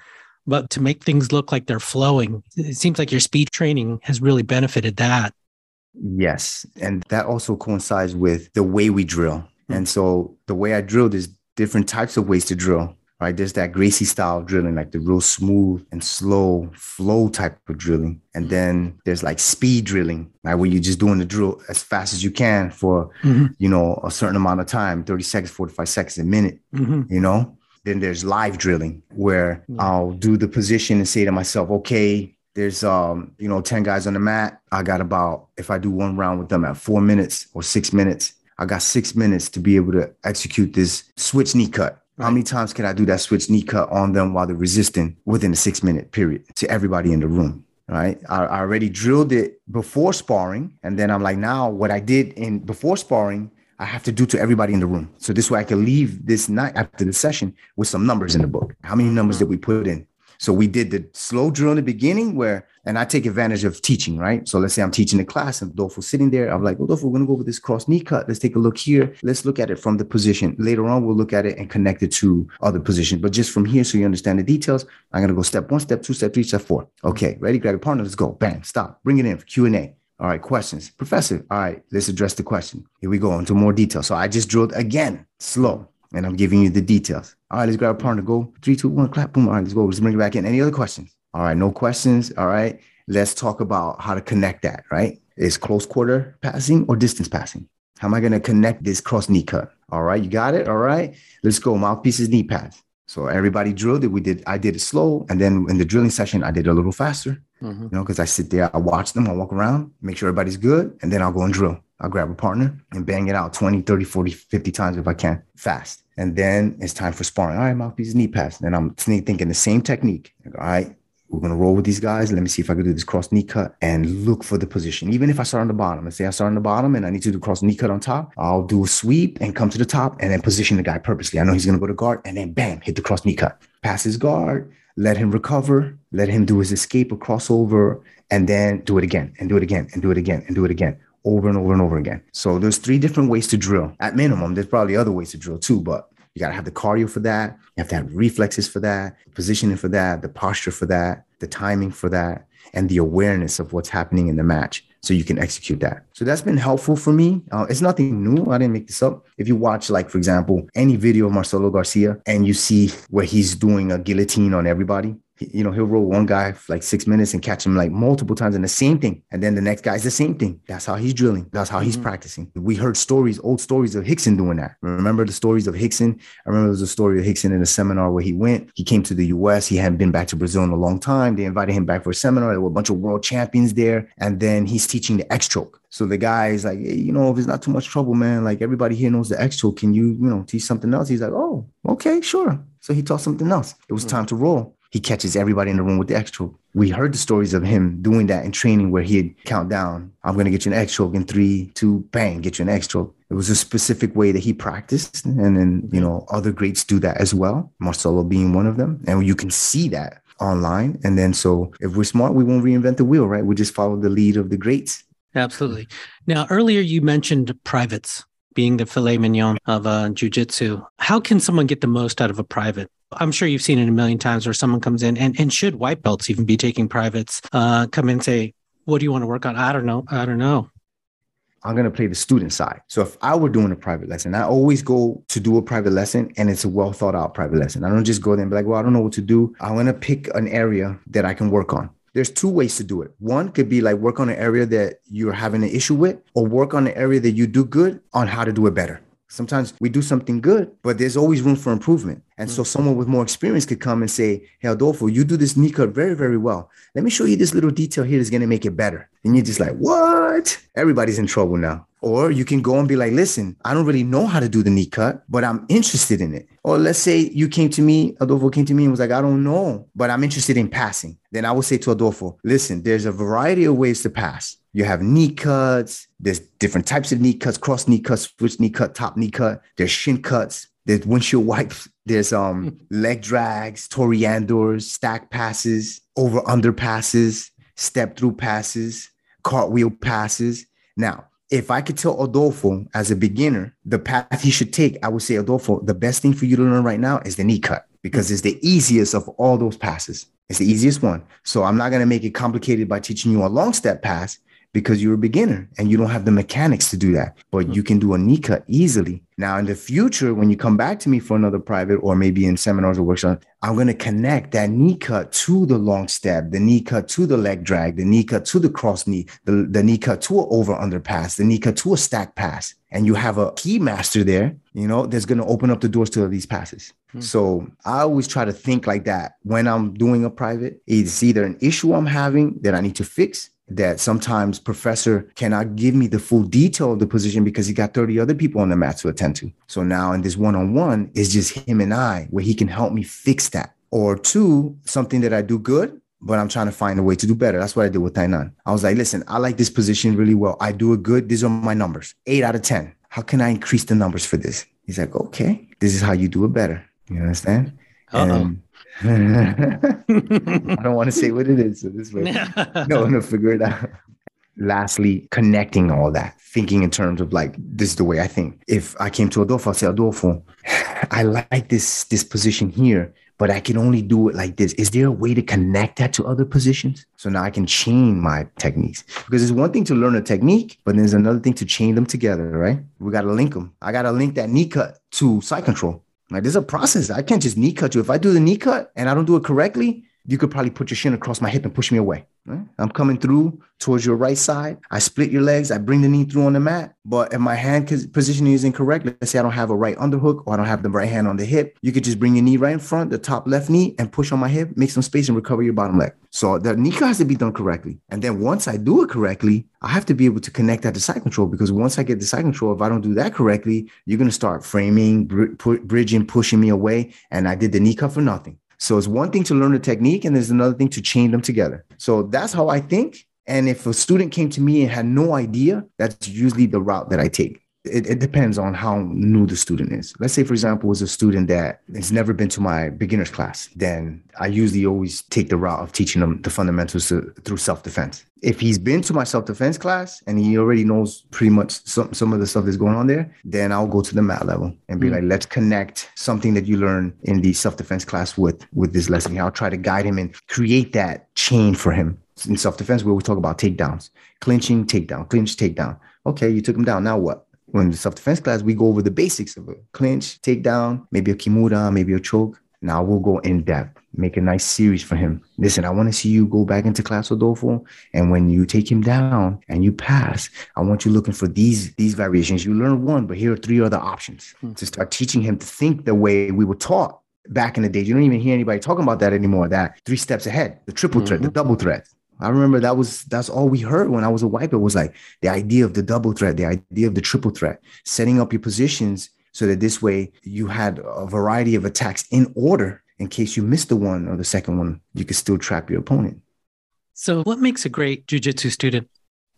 But to make things look like they're flowing, it seems like your speed training has really benefited that. Yes. And that also coincides with the way we drill. Mm-hmm. And so the way I drill, there's different types of ways to drill, right? There's that Gracie style drilling, like the real smooth and slow flow type of drilling. And hmm. then there's like speed drilling, right? Where you're just doing the drill as fast as you can for, mm-hmm. you know, a certain amount of time 30 seconds, 45 seconds, a minute, mm-hmm. you know? Then there's live drilling where I'll do the position and say to myself, okay, there's um, you know, 10 guys on the mat. I got about if I do one round with them at four minutes or six minutes, I got six minutes to be able to execute this switch knee cut. Right. How many times can I do that switch knee cut on them while they're resisting within a six minute period to everybody in the room? Right. I, I already drilled it before sparring. And then I'm like, now what I did in before sparring, I have to do to everybody in the room. So this way I can leave this night after the session with some numbers in the book. How many numbers did we put in? So we did the slow drill in the beginning where And I take advantage of teaching, right? So let's say I'm teaching a class and Adolfo's sitting there. I'm like, Adolfo, we're going to go over this cross knee cut. Let's take a look here. Let's look at it from the position. Later on, we'll look at it and connect it to other positions. But just from here, so you understand the details, I'm going to go step one, step two, step three, step four. Okay, ready? Grab your partner. Let's go. Bam, stop. Bring it in for Q&A. All right, questions. Professor, all right, let's address the question. Here we go into more detail. So I just drilled again, slow, and I'm giving you the details. All right, let's grab a partner. Go three, two, one, clap, boom. All right, let's go. Let's bring it back in. Any other questions? All right, no questions. All right, let's talk about how to connect that, right? Is close quarter passing or distance passing? How am I going to connect this cross knee cut? All right, you got it. All right, let's go. Mouthpieces, knee pads. So everybody drilled it. We did. I did it slow, and then in the drilling session, I did a little faster. Mm-hmm. You know, because I sit there, I watch them, I walk around, make sure everybody's good, and then I'll go and drill. I'll grab a partner and bang it out 20, 30, 40, 50 times if I can, fast. And then it's time for sparring. All right, mouthpiece, knee pass. And I'm thinking the same technique. All right, we're gonna roll with these guys. Let me see if I can do this cross knee cut and look for the position. Even if I start on the bottom, let's say I start on the bottom and I need to do cross knee cut on top, I'll do a sweep and come to the top and then position the guy purposely. I know he's gonna go to guard and then bam, hit the cross knee cut. Pass his guard, let him recover, let him do his escape or crossover, and then do it again and do it again and do it again and do it again over and over and over again. So there's three different ways to drill. At minimum, there's probably other ways to drill too, but you got to have the cardio for that. You have to have reflexes for that, positioning for that, the posture for that, the timing for that, and the awareness of what's happening in the match so you can execute that. So that's been helpful for me. Uh, it's nothing new. I didn't make this up. If you watch, like, for example, any video of Marcelo Garcia and you see where he's doing a guillotine on everybody, you know, he'll roll one guy for like six minutes and catch him like multiple times and the same thing. And then the next guy is the same thing. That's how he's drilling. That's how mm-hmm. he's practicing. We heard stories, old stories of Rickson doing that. Remember the stories of Rickson? I remember there was a story of Rickson in a seminar where he went. He came to the US. He hadn't been back to Brazil in a long time. They invited him back for a seminar. There were a bunch of world champions there. And then he's teaching the X choke. So the guy is like, hey, you know, if it's not too much trouble, man, like everybody here knows the X choke. Can you, you know, teach something else? He's like, oh, okay, sure. So he taught something else. It was mm-hmm. time to roll he catches everybody in the room with the choke. We heard the stories of him doing that in training where he'd count down, I'm going to get you an choke in three, two, bang, get you an choke. It was a specific way that he practiced. And then, you know, other greats do that as well, Marcelo being one of them. And you can see that online. And then, so if we're smart, we won't reinvent the wheel, right? We just follow the lead of the greats. Absolutely. Now, earlier you mentioned privates being the filet mignon of uh, jujitsu. How can someone get the most out of a private? I'm sure you've seen it a million times where someone comes in and, and should white belts even be taking privates, uh, come in and say, what do you want to work on? I don't know. I don't know. I'm going to play the student side. So if I were doing a private lesson, I always go to do a private lesson and it's a well thought out private lesson. I don't just go there and be like, well, I don't know what to do. I want to pick an area that I can work on. There's two ways to do it. One could be like work on an area that you're having an issue with, or work on an area that you do good on how to do it better. Sometimes we do something good, but there's always room for improvement. And so mm. someone with more experience could come and say, Hey, Adolfo, you do this knee cut very, very well. Let me show you this little detail here that's going to make it better. And you're just like, What? Everybody's in trouble now. Or you can go and be like, listen, I don't really know how to do the knee cut, but I'm interested in it. Or let's say you came to me, Adolfo came to me and was like, I don't know, but I'm interested in passing. Then I would say to Adolfo, listen, there's a variety of ways to pass. You have knee cuts, there's different types of knee cuts, cross knee cuts, switch knee cut, top knee cut, there's shin cuts, there's windshield wipes, there's um leg drags, toreadors, stack passes, over under passes, step through passes, cartwheel passes. Now, if I could tell Adolfo as a beginner the path he should take, I would say, Adolfo, the best thing for you to learn right now is the knee cut because it's the easiest of all those passes. It's the easiest one. So I'm not going to make it complicated by teaching you a long step pass because you're a beginner and you don't have the mechanics to do that. But you can do a knee cut easily. Now, in the future, when you come back to me for another private or maybe in seminars or workshops, I'm going to connect that knee cut to the long step, the knee cut to the leg drag, the knee cut to the cross knee, the, the knee cut to an over under pass, the knee cut to a stack pass. And you have a key master there, you know, that's going to open up the doors to these passes. Hmm. So I always try to think like that when I'm doing a private. It's either an issue I'm having that I need to fix that sometimes professor cannot give me the full detail of the position because he got 30 other people on the mat to attend to. So now in this one-on-one is just him and I where he can help me fix that. Or two, something that I do good, but I'm trying to find a way to do better. That's what I did with Tainan. I was like, listen, I like this position really well. I do it good. These are my numbers. Eight out of 10. How can I increase the numbers for this? He's like, okay, this is how you do it better. You understand? Uh-oh. And I don't want to say what it is. So this way, no, no, figure it out. Lastly, connecting all that, thinking in terms of like, this is the way I think. If I came to Adolfo, I'll say, Adolfo, I like this this position here, but I can only do it like this. Is there a way to connect that to other positions? So now I can chain my techniques because it's one thing to learn a technique, but there's another thing to chain them together, right? We got to link them. I got to link that knee cut to side control. Like there's a process. I can't just knee cut you. If I do the knee cut and I don't do it correctly, you could probably put your shin across my hip and push me away. Right? I'm coming through towards your right side. I split your legs. I bring the knee through on the mat. But if my hand positioning is incorrect, let's say I don't have a right underhook or I don't have the right hand on the hip, you could just bring your knee right in front, the top left knee, and push on my hip, make some space and recover your bottom leg. So the knee has to be done correctly. And then once I do it correctly, I have to be able to connect that to side control because once I get the side control, if I don't do that correctly, you're going to start framing, br- bridging, pushing me away. And I did the knee cut for nothing. So it's one thing to learn the technique, and there's another thing to chain them together. So that's how I think. And if a student came to me and had no idea, that's usually the route that I take it, it, depends on how new the student is. Let's say, for example, was a student that has never been to my beginner's class, then I usually always take the route of teaching them the fundamentals to, through self defense. If he's been to my self defense class and he already knows pretty much some, some of the stuff that's going on there, then I'll go to the mat level and be mm-hmm. like, let's connect something that you learn in the self defense class with with this lesson. I'll try to guide him and create that chain for him in self defense where we talk about takedowns, clinching, takedown, clinch, takedown. Okay, you took him down. Now what? When the self-defense class, we go over the basics of a clinch, takedown, maybe a kimura, maybe a choke. Now we'll go in depth, make a nice series for him. Listen, I want to see you go back into class Adolfo. And when you take him down and you pass, I want you looking for these, these variations. You learn one, but here are three other options hmm. to start teaching him to think the way we were taught back in the day. You don't even hear anybody talking about that anymore. That three steps ahead, the triple threat, mm-hmm. the double threat. I remember that was that's all we heard when I was a wiper belt was like the idea of the double threat, the idea of the triple threat, setting up your positions so that this way you had a variety of attacks in order in case you missed the one or the second one, you could still trap your opponent. So, what makes a great jujitsu student?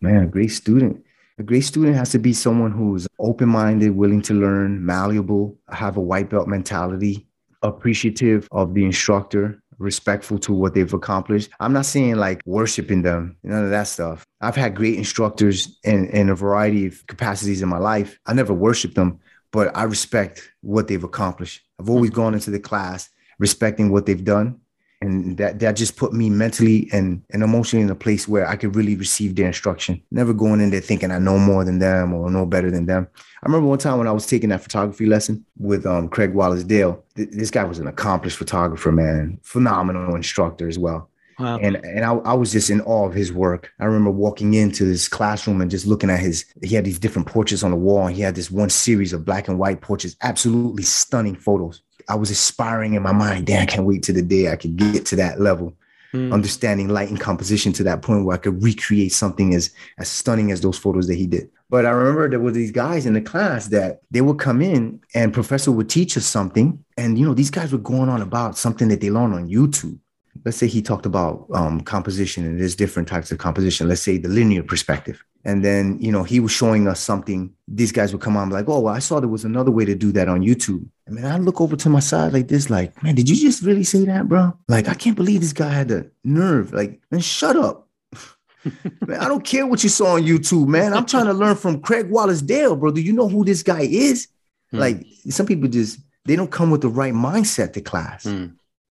Man, a great student. A great student has to be someone who's open minded, willing to learn, malleable, have a white belt mentality, appreciative of the instructor, respectful to what they've accomplished. I'm not saying like worshiping them, none of that stuff. I've had great instructors in, in a variety of capacities in my life. I never worship them, but I respect what they've accomplished. I've always gone into the class respecting what they've done and that that just put me mentally and, and emotionally in a place where I could really receive their instruction. Never going in there thinking I know more than them or know better than them. I remember one time when I was taking that photography lesson with um, Craig Wallace Dale. Th- this guy was an accomplished photographer, man, phenomenal instructor as well. Wow. And and I, I was just in awe of his work. I remember walking into this classroom and just looking at his. He had these different portraits on the wall. And he had this one series of black and white portraits, absolutely stunning photos. I was aspiring in my mind, damn, I can't wait to the day I could get to that level. Mm. Understanding light and composition to that point where I could recreate something as as stunning as those photos that he did. But I remember there were these guys in the class that they would come in and professor would teach us something. And you know, these guys were going on about something that they learned on YouTube let's say he talked about um, composition and there's different types of composition. Let's say the linear perspective. And then, you know, he was showing us something. These guys would come on like, oh, well, I saw there was another way to do that on YouTube. I mean, I look over to my side like this, like, man, did you just really say that, bro? Like, I can't believe this guy had the nerve. Like, man, shut up. man, I don't care what you saw on YouTube, man. I'm trying to learn from Craig Wallace Dale, bro. Do you know who this guy is? Hmm. Like, some people just, they don't come with the right mindset to class. Hmm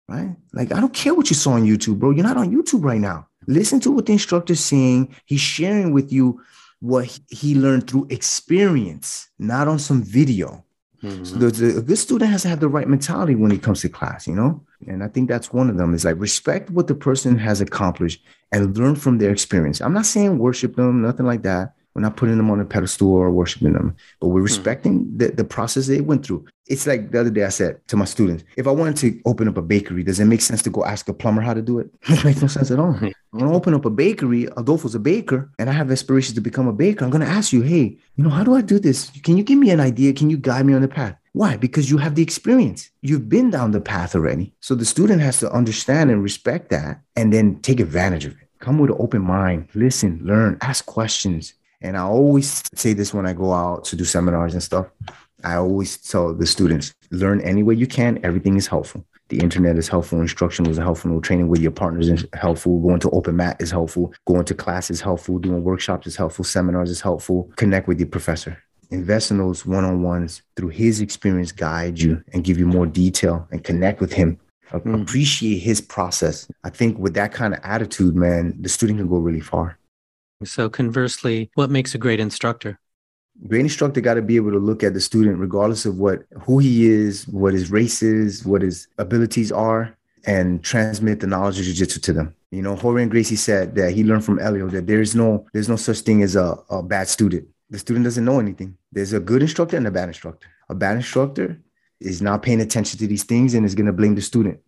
right? Like, I don't care what you saw on YouTube, bro. You're not on YouTube right now. Listen to what the instructor's saying. He's sharing with you what he learned through experience, not on some video. Mm-hmm. So the, the, a good student has to have the right mentality when he comes to class, you know? And I think that's one of them is like respect what the person has accomplished and learn from their experience. I'm not saying worship them, nothing like that. We're not putting them on a pedestal or worshiping them, but we're hmm. respecting mm. the, the process they went through. It's like the other day I said to my students, if I wanted to open up a bakery, does it make sense to go ask a plumber how to do it? it makes no sense at all. I'm gonna open up a bakery. Adolfo's a baker, and I have aspirations to become a baker. I'm going to ask you, hey, you know, how do I do this? Can you give me an idea? Can you guide me on the path? Why? Because you have the experience. You've been down the path already. So the student has to understand and respect that and then take advantage of it. Come with an open mind, listen, learn, ask questions, and I always say this when I go out to do seminars and stuff. I always tell the students learn any way you can. Everything is helpful. The internet is helpful. Instruction is helpful. Training with your partners is helpful. Going to open mat is helpful. Going to class is helpful. Doing workshops is helpful. Seminars is helpful. Connect with your professor. Invest in those one-on-ones through his experience, guide you and give you more detail and connect with him. Mm. Appreciate his process. I think with that kind of attitude, man, the student can go really far. So conversely, what makes a great instructor? great instructor got to be able to look at the student regardless of what who he is what his race is what his abilities are and transmit the knowledge of jiu-jitsu to them. You know Rorion Gracie said that he learned from Helio that there's no there's no such thing as a, a bad student. The student doesn't know anything. There's a good instructor and a bad instructor. A bad instructor is not paying attention to these things and is going to blame the student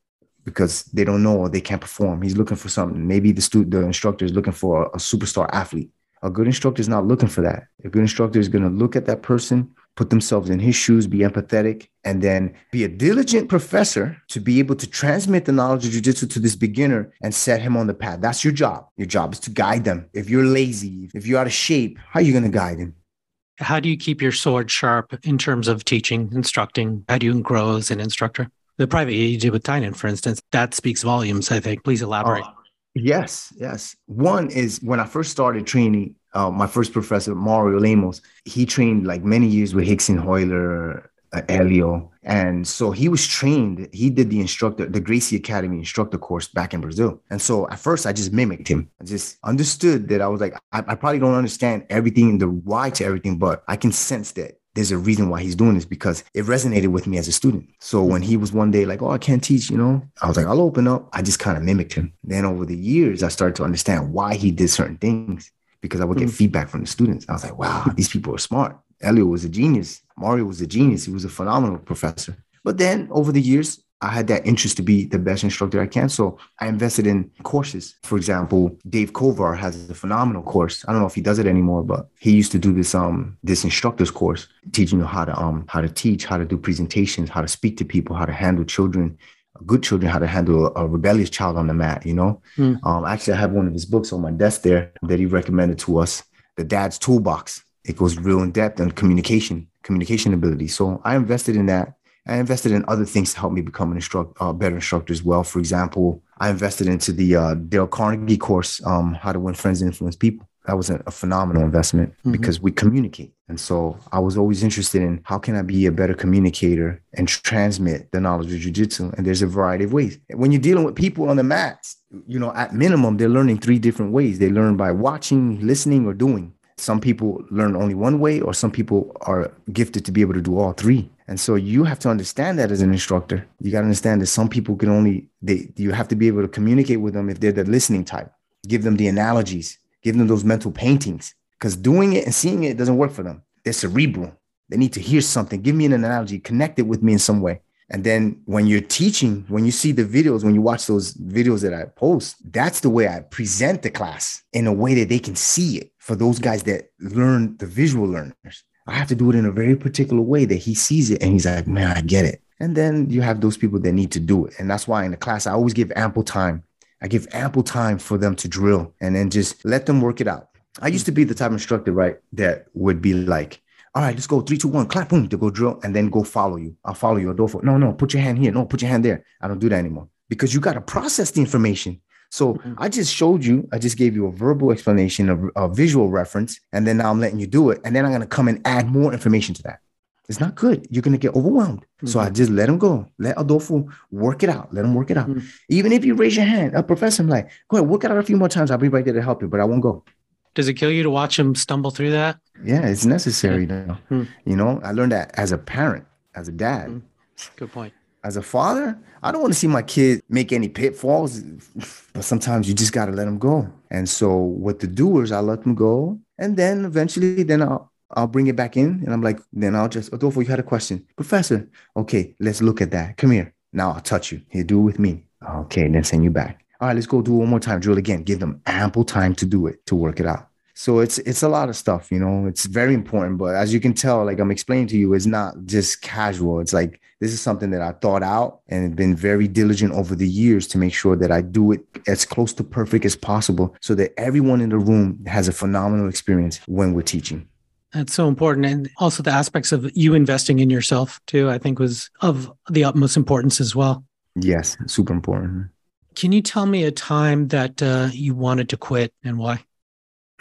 because they don't know or they can't perform he's looking for something maybe the student the instructor is looking for a, a superstar athlete a good instructor is not looking for that. A good instructor is going to look at that person, put themselves in his shoes, be empathetic, and then be a diligent professor to be able to transmit the knowledge of jujitsu to this beginner and set him on the path. That's your job. Your job is to guide them. If you're lazy, if you're out of shape, how are you going to guide him? How do you keep your sword sharp in terms of teaching, instructing? How do you grow as an instructor? The private did with Tainan, for instance, that speaks volumes, I think. Please elaborate. Oh, Yes, yes. One is when I first started training, uh, my first professor, Mario Lemos, he trained like many years with Rickson Royler, uh, Helio. And so he was trained, he did the instructor, the Gracie Academy instructor course back in Brazil. And so at first I just mimicked him. I just understood that I was like, I, I probably don't understand everything, the why to everything, but I can sense that there's a reason why he's doing this because it resonated with me as a student. So when he was one day like, oh, I can't teach, you know, I was like, I'll open up. I just kind of mimicked him. Then over the years, I started to understand why he did certain things because I would get mm-hmm. feedback from the students. I was like, wow, these people are smart. Helio was a genius. Mario was a genius. He was a phenomenal professor. But then over the years, I had that interest to be the best instructor I can. So I invested in courses. For example, Dave Kovar has a phenomenal course. I don't know if he does it anymore, but he used to do this um this instructor's course, teaching you how to um how to teach, how to do presentations, how to speak to people, how to handle children, good children, how to handle a, rebellious child on the mat, you know? Mm. Um actually I have one of his books on my desk there that he recommended to us, The Dad's Toolbox. It goes real in depth on communication, communication ability. So I invested in that I invested in other things to help me become an instructor, uh, better instructor as well. For example, I invested into the uh, Dale Carnegie course, um, How to Win Friends and Influence People. That was a, a phenomenal investment mm-hmm. because we communicate. And so I was always interested in how can I be a better communicator and transmit the knowledge of jujitsu. And there's a variety of ways. When you're dealing with people on the mats, you know, at minimum, they're learning three different ways. They learn by watching, listening, or doing. Some people learn only one way, or some people are gifted to be able to do all three. And so you have to understand that as an instructor. You got to understand that some people can only they you have to be able to communicate with them if they're the listening type. Give them the analogies, give them those mental paintings because doing it and seeing it doesn't work for them. They're cerebral. They need to hear something. Give me an analogy, connect it with me in some way. And then when you're teaching, when you see the videos, when you watch those videos that I post, that's the way I present the class in a way that they can see it for those guys that learn the visual learners. I have to do it in a very particular way that he sees it and he's like, man, I get it. And then you have those people that need to do it. And that's why in the class, I always give ample time. I give ample time for them to drill and then just let them work it out. I used to be the type of instructor, right, that would be like, all right, let's go three, two, one, clap, boom, to go drill, and then go follow you. I'll follow you. for No, no, put your hand here. No, put your hand there. I don't do that anymore because you got to process the information. So mm-hmm. I just showed you, I just gave you a verbal explanation, of a visual reference, and then now I'm letting you do it. And then I'm going to come and add more information to that. It's not good. You're going to get overwhelmed. Mm-hmm. So I mm-hmm. just let him go. Let Adolfo work it out. Let him work it out. Mm-hmm. Even if you raise your hand, a professor, I'm like, go ahead, work it out a few more times. I'll be right there to help you, but I won't go. Does it kill you to watch him stumble through that? Yeah, it's necessary now. Hmm. You know, I learned that as a parent, as a dad. Hmm. Good point. As a father, I don't want to see my kid make any pitfalls, but sometimes you just got to let them go. And so with the doers, I let them go. And then eventually, then I'll, I'll bring it back in. And I'm like, then I'll just, Adolfo, you had a question. Professor, okay, let's look at that. Come here. Now I'll touch you. Here, do it with me. Okay, then send you back. All right, let's go do it one more time. Drill again. Give them ample time to do it, to work it out. So it's it's a lot of stuff, you know. It's very important, but as you can tell, like I'm explaining to you, it's not just casual. It's like this is something that I thought out and been very diligent over the years to make sure that I do it as close to perfect as possible, so that everyone in the room has a phenomenal experience when we're teaching. That's so important. And also the aspects of you investing in yourself too, I think was of the utmost importance as well. Yes, super important. Can you tell me a time that uh, you wanted to quit and why?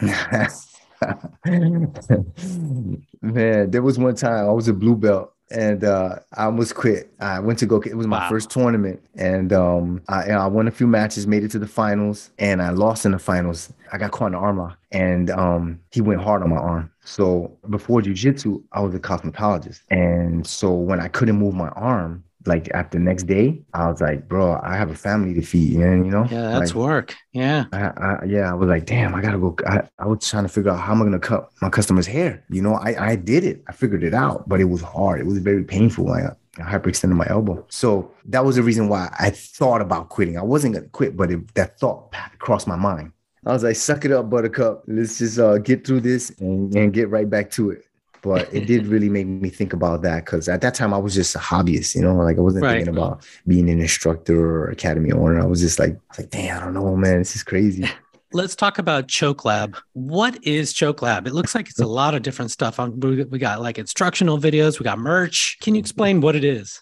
Man, there was one time I was a blue belt and uh, I almost quit. I went to go. It was my wow. first tournament, and um, I, I, won a few matches, made it to the finals, and I lost in the finals. I got caught in the arm lock, and um, he went hard on my arm. So before jujitsu, I was a cosmetologist, and so when I couldn't move my arm, like after the next day, I was like, bro, I have a family to feed, and you know, yeah, that's like, work. Yeah, I, I, yeah, I was like, damn, I gotta go. I, I was trying to figure out how am I gonna cut my customer's hair. You know, I, I did it, I figured it out, but it was hard. It was very painful. Like I hyperextended my elbow, so that was the reason why I thought about quitting. I wasn't gonna quit, but it, that thought crossed my mind. I was like, suck it up, buttercup. Let's just uh, get through this and, and get right back to it but it did really make me think about that because at that time I was just a hobbyist, you know, like I wasn't right. thinking about being an instructor or academy owner. I was just like, like, damn, I don't know, man, this is crazy. Let's talk about Choke Lab. What is Choke Lab? It looks like it's a lot of different stuff. We got like instructional videos, we got merch. Can you explain what it is?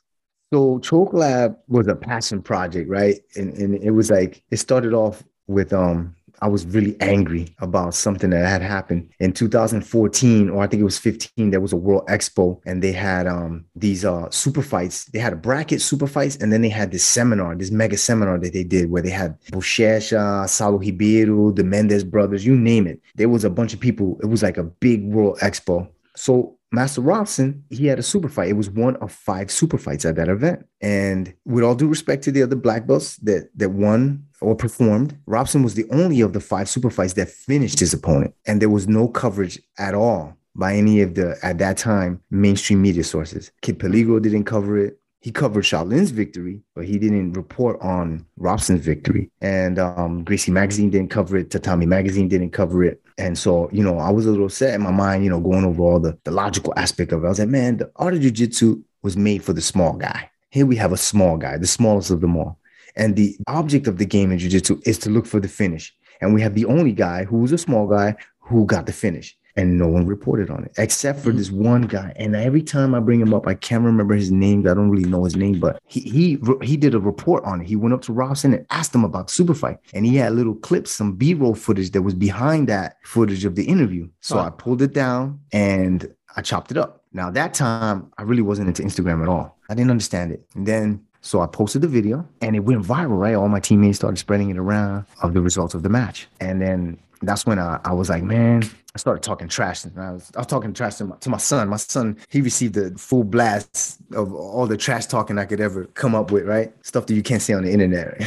So Choke Lab was a passion project, right? And and it was like it started off with um I was really angry about something that had happened in 2014, or I think it was 15. There was a World Expo, and they had um, these uh, super fights. They had a bracket super fights, and then they had this seminar, this mega seminar that they did, where they had Buchecha, Saulo Ribeiro, the Mendes brothers, you name it. There was a bunch of people. It was like a big World Expo. So Master Robson, he had a super fight. It was one of five super fights at that event. And with all due respect to the other black belts that that won or performed, Robson was the only of the five super fights that finished his opponent. And there was no coverage at all by any of the at that time mainstream media sources. Kid Peligro didn't cover it. He covered Shaolin's victory, but he didn't report on Robson's victory. And um, Gracie Magazine didn't cover it. Tatami Magazine didn't cover it. And so, you know, I was a little set in my mind, you know, going over all the, the logical aspect of it. I was like, man, the art of jujitsu was made for the small guy. Here we have a small guy, the smallest of them all. And the object of the game in jujitsu is to look for the finish. And we have the only guy who was a small guy who got the finish and no one reported on it except for mm-hmm. this one guy. And every time I bring him up, I can't remember his name. I don't really know his name, but he he he did a report on it. He went up to Robson and asked him about super fight, and he had little clips, some B-roll footage that was behind that footage of the interview. So oh. I pulled it down and I chopped it up. Now that time I really wasn't into Instagram at all. I didn't understand it. And then so I posted the video and it went viral, right? All my teammates started spreading it around of the results of the match. And then that's when I, I was like, man, I started talking trash. And I was, I was talking trash to my, to my son. My son, he received the full blast of all the trash talking I could ever come up with, right? Stuff that you can't see on the internet.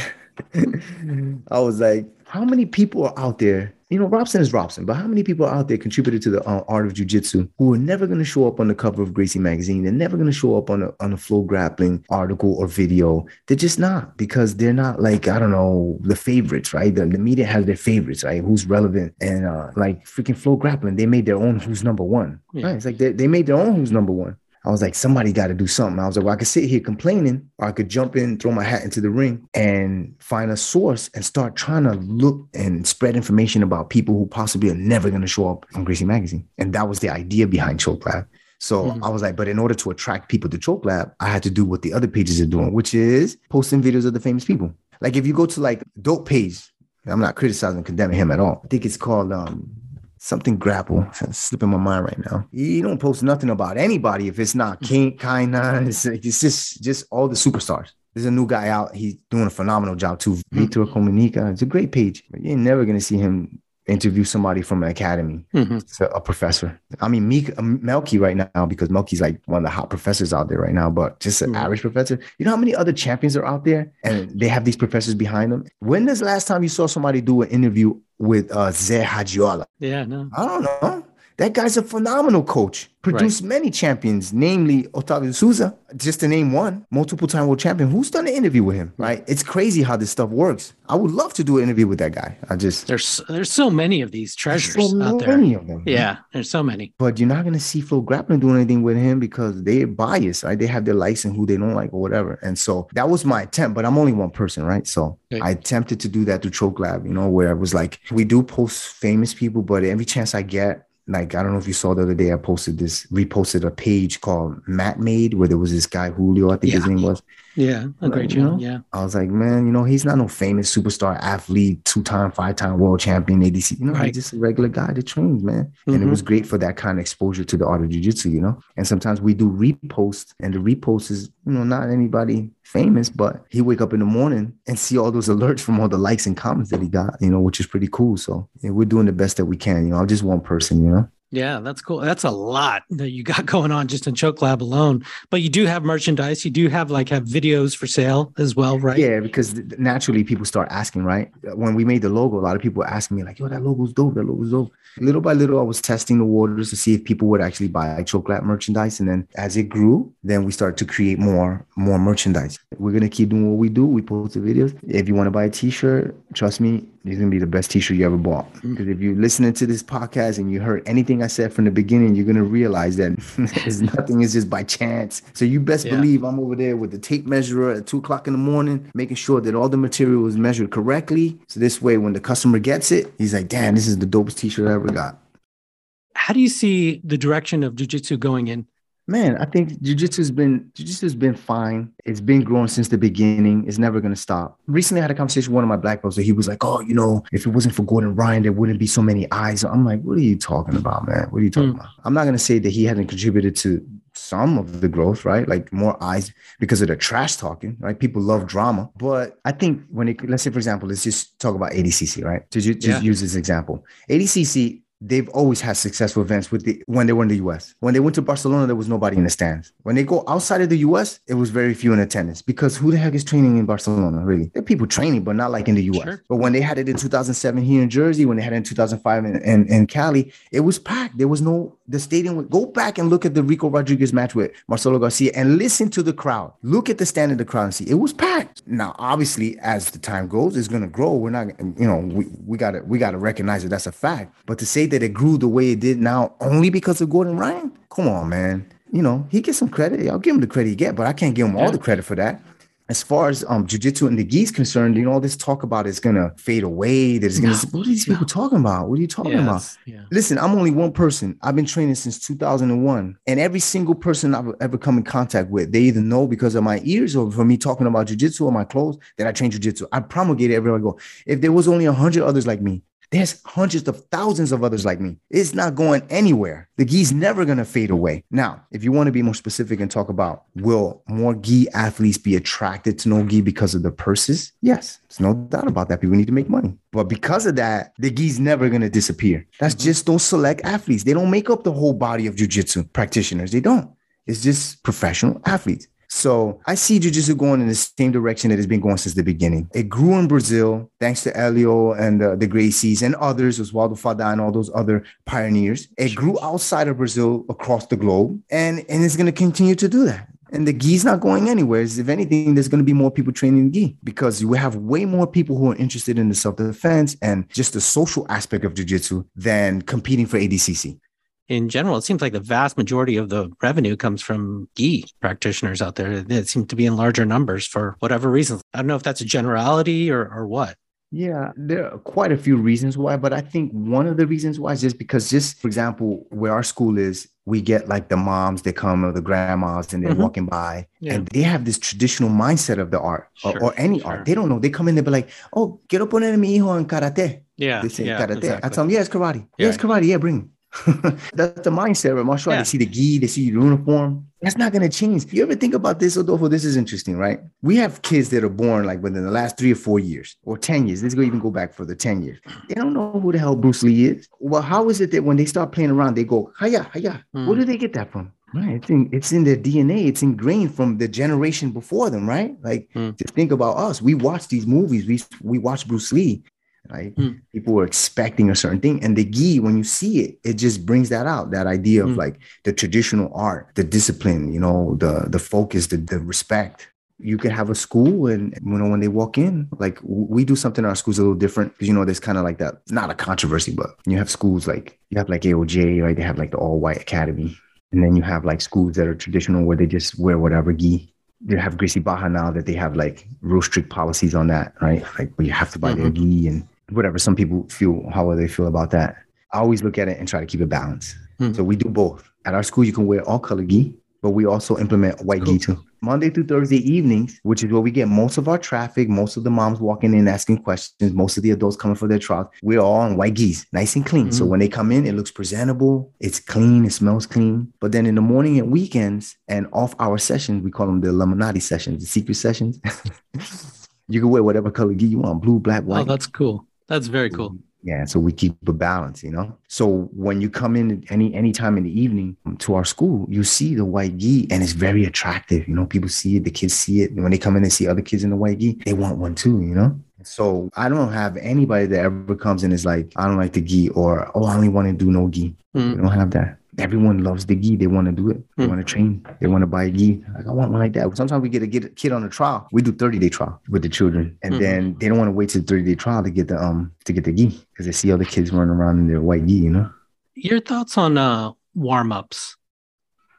I was like, how many people are out there you know, Robson is Robson, but how many people out there contributed to the uh, art of jujitsu who are never going to show up on the cover of Gracie magazine? They're never going to show up on a on a FloGrappling article or video. They're just not because they're not like I don't know the favorites, right? The, the media has their favorites, right? Who's relevant and uh, like freaking FloGrappling, they made their own who's number one. Yeah. Right? It's like they, they made their own who's number one. I was like, somebody got to do something. I was like, well, I could sit here complaining, or I could jump in, throw my hat into the ring, and find a source and start trying to look and spread information about people who possibly are never going to show up on Gracie Magazine. And that was the idea behind Choke Lab. So mm-hmm. I was like, but in order to attract people to Choke Lab, I had to do what the other pages are doing, which is posting videos of the famous people. Like if you go to like Dope Page, I'm not criticizing, condemning him at all. I think it's called um, something grapple. It's slipping my mind right now. You don't post nothing about anybody if it's not King Kainan. It's, it's just just all the superstars. There's a new guy out. He's doing a phenomenal job too. Mm-hmm. Vitor Comunica. It's a great page. But you're never gonna see him interview somebody from an academy, mm-hmm. a, a, professor. I mean, Meek, um, Melqui right now, because Melqui's like one of the hot professors out there right now, but just an mm-hmm. average professor. You know how many other champions are out there and they have these professors behind them? When was the last time you saw somebody do an interview with uh, Zé Radiola? Yeah, no. I don't know. That guy's a phenomenal coach. Produced right. many champions, namely Otávio Souza, just to name one, multiple time world champion. Who's done an interview with him? Right? It's crazy how this stuff works. I would love to do an interview with that guy. I just there's there's so many of these treasures so out there. Of them, yeah, there's so many. But you're not gonna see FloGrappling doing anything with him because they're biased, right? They have their likes and who they don't like or whatever. And so that was my attempt. But I'm only one person, right? So I attempted to do that through Choke Lab, you know, where it was like we do post famous people, but every chance I get like I don't know if you saw the other day, I posted this, reposted a page called Matt Made, where there was this guy Julio, I think Yeah. his name was. Yeah, a Like, great you channel. know? Yeah. I was like, man, you know, he's not no famous superstar athlete, two-time, five-time world champion, ADC. You know, Right. he's just a regular guy that trains, man. And it Mhm. was great for that kind of exposure to the art of jiu-jitsu, you know. And sometimes we do reposts, and the repost is, you know, not anybody famous, but he wake up in the morning and see all those alerts from all the likes and comments that he got, you know, which is pretty cool. So yeah, we're doing the best that we can. You know, I'm just one person, you know. Yeah, that's cool. That's a lot that you got going on just in Choke Lab alone. But you do have merchandise. You do have like have videos for sale as well, right? Yeah, because naturally people start asking, right? Uh, when we made the logo, a lot of people asking me, like, yo, that logo's dope, that logo's dope. Little by little, I was testing the waters to see if people would actually buy Choke Lab merchandise. And then as it grew, then we started to create more, more merchandise. We're gonna keep doing what we do. We post the videos. If you want to buy a t-shirt, trust me, it's gonna be the best t-shirt you ever bought. Mm. Because if you're listening to this podcast and you heard anything I said from the beginning, you're gonna realize that it's nothing is just by chance. So you best Yeah. believe I'm over there with the tape measurer at two o'clock in the morning, making sure that all the material is measured correctly. So this way, when the customer gets it, he's like, "Damn, this is the dopest T-shirt I ever got." How do you see the direction of jujitsu going in? Man, I think jiu-jitsu's been jiu-jitsu's been fine. It's been growing since the beginning. It's never gonna stop. Recently I had a conversation with one of my black belts, and he was like, Oh, you know, if it wasn't for Gordon Ryan, there wouldn't be so many eyes. I'm like, What are you talking about, man? What are you talking Hmm. about? I'm not gonna say that he hadn't contributed to some of the growth, right? Like more eyes because of the trash talking, right? People love drama. But I think when it let's say, for example, let's just talk about ADCC, right? To ju- just Yeah. use this example. ADCC they've always had successful events with the when they were in the US. When they went to Barcelona, there was nobody in the stands. When they go outside of the US, it was very few in attendance because who the heck is training in Barcelona, really? There are people training, but not like in the US. Sure. But when they had it in 2007 here in Jersey, when they had it in 2005 in, in, in Cali, it was packed. There was no, the stadium, would- go back and look at the Ricco Rodriguez match with Marcelo Garcia and listen to the crowd. Look at the stand of the crowd and see it was packed. Now, obviously, as the time goes, it's going to grow. We're not, you know, we, we got to, we got to recognize that that's a fact. But to say that it grew the way it did now only because of Gordon Ryan, come on, man. You know, he gets some credit. I'll give him the credit he get, but I can't give him all the credit for that. As far as um jujitsu and the gi is concerned, you know, all this talk about it's gonna fade away. That it's gonna. No, what are these people talking about? What are you talking about? Yeah. Listen, I'm only one person. I've been training since 2001, and every single person I've ever come in contact with, they either know because of my ears or from me talking about jujitsu or my clothes that I train jujitsu. I promulgate it everywhere I go. If there was only a hundred others like me, there's hundreds of thousands of others like me. It's not going anywhere. The gi's never gonna fade away. Now, if you want to be more specific and talk about will more gi athletes be attracted to no gi because of the purses? Yes, there's no doubt about that. People need to make money. But because of that, the gi's never gonna disappear. That's mm-hmm. just those select athletes. They don't make up the whole body of jujitsu practitioners. They don't. It's just professional athletes. So I see jiu-jitsu going in the same direction that it's been going since the beginning. It grew in Brazil thanks to Helio and uh, the Gracies and others, Oswaldo Fadda and all those other pioneers. It grew outside of Brazil across the globe, and and it's going to continue to do that. And the gi's not going anywhere. If anything, there's going to be more people training gi because we have way more people who are interested in the self-defense and just the social aspect of jiu-jitsu than competing for ADCC. In general, it seems like the vast majority of the revenue comes from gi practitioners out there. It seems to be in larger numbers for whatever reasons. I don't know if that's a generality or, or what. Yeah, there are quite a few reasons why, but I think one of the reasons why is just because, just for example, where our school is, we get like the moms that come or the grandmas and they're Mhm. walking by Yeah. and they have this traditional mindset of the art or, Sure, or any sure. art. They don't know. They come in, they be like, oh, quiero poner a mi hijo en karate. Yeah. They say yeah, karate. I tell them, yeah, it's karate. Yeah, Yeah. it's karate. Yeah, bring him. That's the mindset of martial art. Yeah. They see the gi, they see your uniform. That's not going to change. You ever think about this, Adolfo? This is interesting, right? We have kids that are born like within the last three or four years or 10 years. Let's go even go back for the 10 years. They don't know who the hell Bruce Lee is. Well, how is it that when they start playing around, they go, hiya, hiya? Hmm. Where do they get that from? Right. It's in, it's in their DNA. It's ingrained from the generation before them, right? Like, Hmm. just think about us. We watch these movies. We, we watch Bruce Lee, right? Hmm. People were expecting a certain thing. And the gi, when you see it, it just brings that out, that idea of Hmm. like the traditional art, the discipline, you know, the the focus, the, the respect. You could have a school and you know when they walk in, like we do something in our schools a little different because you know there's kind of like that. Not a controversy, but you have schools like you have like AOJ, right? They have like the all white academy, and then you have like schools that are traditional where they just wear whatever gi. You have Gracie Barra now that they have like real strict policies on that, right? Like where you have to buy their gi and whatever. Some people feel however they feel about that. I always look at it and try to keep it balanced. Hmm. So we do both. At our school, you can wear all color gi, but we also implement white cool. gi too. Monday through Thursday evenings, which is where we get most of our traffic, most of the moms walking in asking questions, most of the adults coming for their trials. We're all in white gis, nice and clean. Mm-hmm. So when they come in, it looks presentable, it's clean, it smells clean. But then in the morning and weekends and off hour sessions, we call them the Illuminati sessions, the secret sessions. you can wear whatever color gi you want, blue, black, white. Oh, that's cool. That's very cool. Yeah, so we keep a balance, you know. So when you come in any any time in the evening to our school, you see the white gi, and it's very attractive. You know, people see it, the kids see it. When they come in and see other kids in the white gi, they want one too. You know. So I don't have anybody that ever comes in is like, I don't like the gi, or oh, I only want to do no gi. Mm. We don't have that everyone loves the gi. They want to do it. They mm. want to train. They want to buy a gi. Like, I want one like that. Sometimes we get a, get a kid on a trial. We do 30 day trial with the children. And mm. then they don't want to wait till 30 day trial to get the um to get the gi because they see other kids running around in their white gi, you know. Your thoughts on uh warm ups?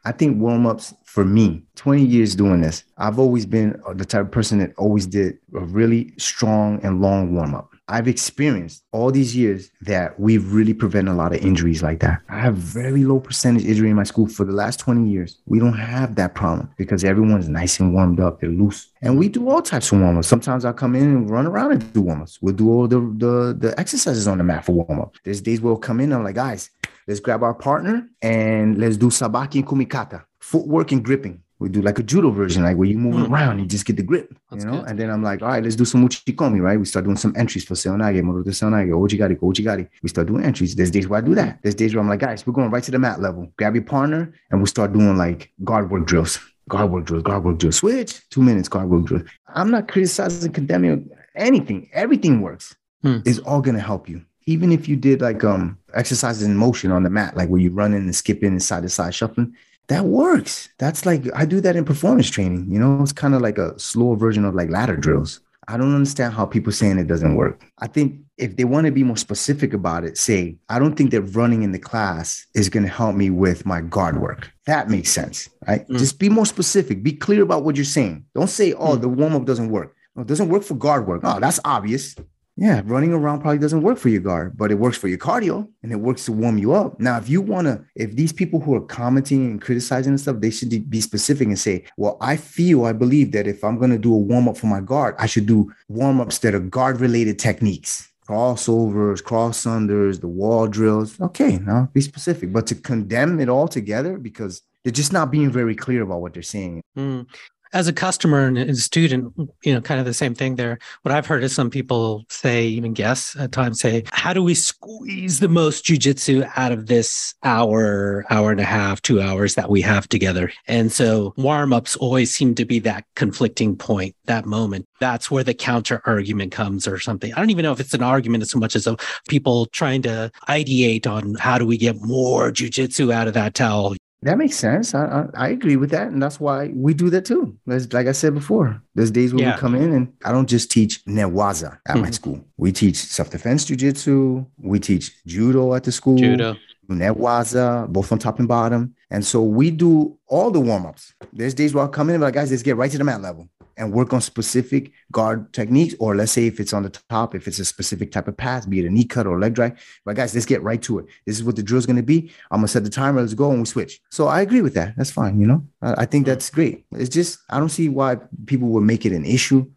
I think warm ups for me, 20 years doing this, I've always been the type of person that always did a really strong and long warm up. I've experienced all these years that we've really prevented a lot of injuries like that. I have very low percentage injury in my school for the last 20 years. We don't have that problem because everyone's nice and warmed up, they're loose. And we do all types of warm ups. Sometimes I'll come in and run around and do warm ups. We'll do all the, the, the exercises on the mat for warm up. There's days we'll come in, I'm like, guys, let's grab our partner and let's do sabaki and kumikata, footwork and gripping we do like a judo version, like where you move mm. around, you just get the grip, That's you know. Good. And then I'm like, all right, let's do some uchikomi, right? We start doing some entries for seoi nage, moto seoi nage, ojigari, ojigari. We start doing entries. There's days where I do that. There's days where I'm like, guys, we're going right to the mat level. Grab your partner, and we start doing like guard work drills, guard work drills, guard work drills. Switch two minutes, guard work drills. I'm not criticizing, condemning anything. Everything works. Mm. It's all gonna help you even if you did like um exercises in motion on the mat, like where you running and skipping and side to side shuffling, that works. That's like I do that in performance training. You know, it's kind of like a slower version of like ladder drills. I don't understand how people saying it doesn't work. I think if they want to be more specific about it, say, I don't think that running in the class is going to help me with my guard work. That makes sense, right? Mm. Just be more specific. Be clear about what you're saying. Don't say, oh, mm. the warm up doesn't work. it doesn't work for guard work. Oh, that's obvious. Yeah, running around probably doesn't work for your guard, but it works for your cardio and it works to warm you up. Now, if you want to, if these people who are commenting and criticizing and stuff, they should be specific and say, well, I feel, I believe that if I'm going to do a warm up for my guard, I should do warm ups that are guard related techniques, crossovers, cross unders, the wall drills. Okay, now be specific, but to condemn it all together because they're just not being very clear about what they're saying. Mm as a customer and a student, you know, kind of the same thing there. What I've heard is some people say, even guess at times say, how do we squeeze the most jujitsu out of this hour, hour and a half, two hours that we have together? And so warm ups always seem to be that conflicting point, that moment. That's where the counter argument comes or something. I don't even know if it's an argument as much as a people trying to ideate on how do we get more jujitsu out of that towel. That makes sense. I, I, I agree with that, and that's why we do that too. As, like I said before, there's days where yeah. we come in and I don't just teach newaza at mm-hmm. my school. We teach self defense jujitsu. We teach judo at the school. Judo. Newaza, both on top and bottom. And so we do all the warm ups. There's days where I come in and be like, guys, let's get right to the mat level and work on specific guard techniques. Or let's say if it's on the top, if it's a specific type of pass, be it a knee cut or a leg drag. But guys, let's get right to it. This is what the drill is going to be. I'm gonna set the timer. Let's go and we switch. So I agree with that. That's fine. You know, I, I think mm-hmm. that's great. It's just I don't see why people would make it an issue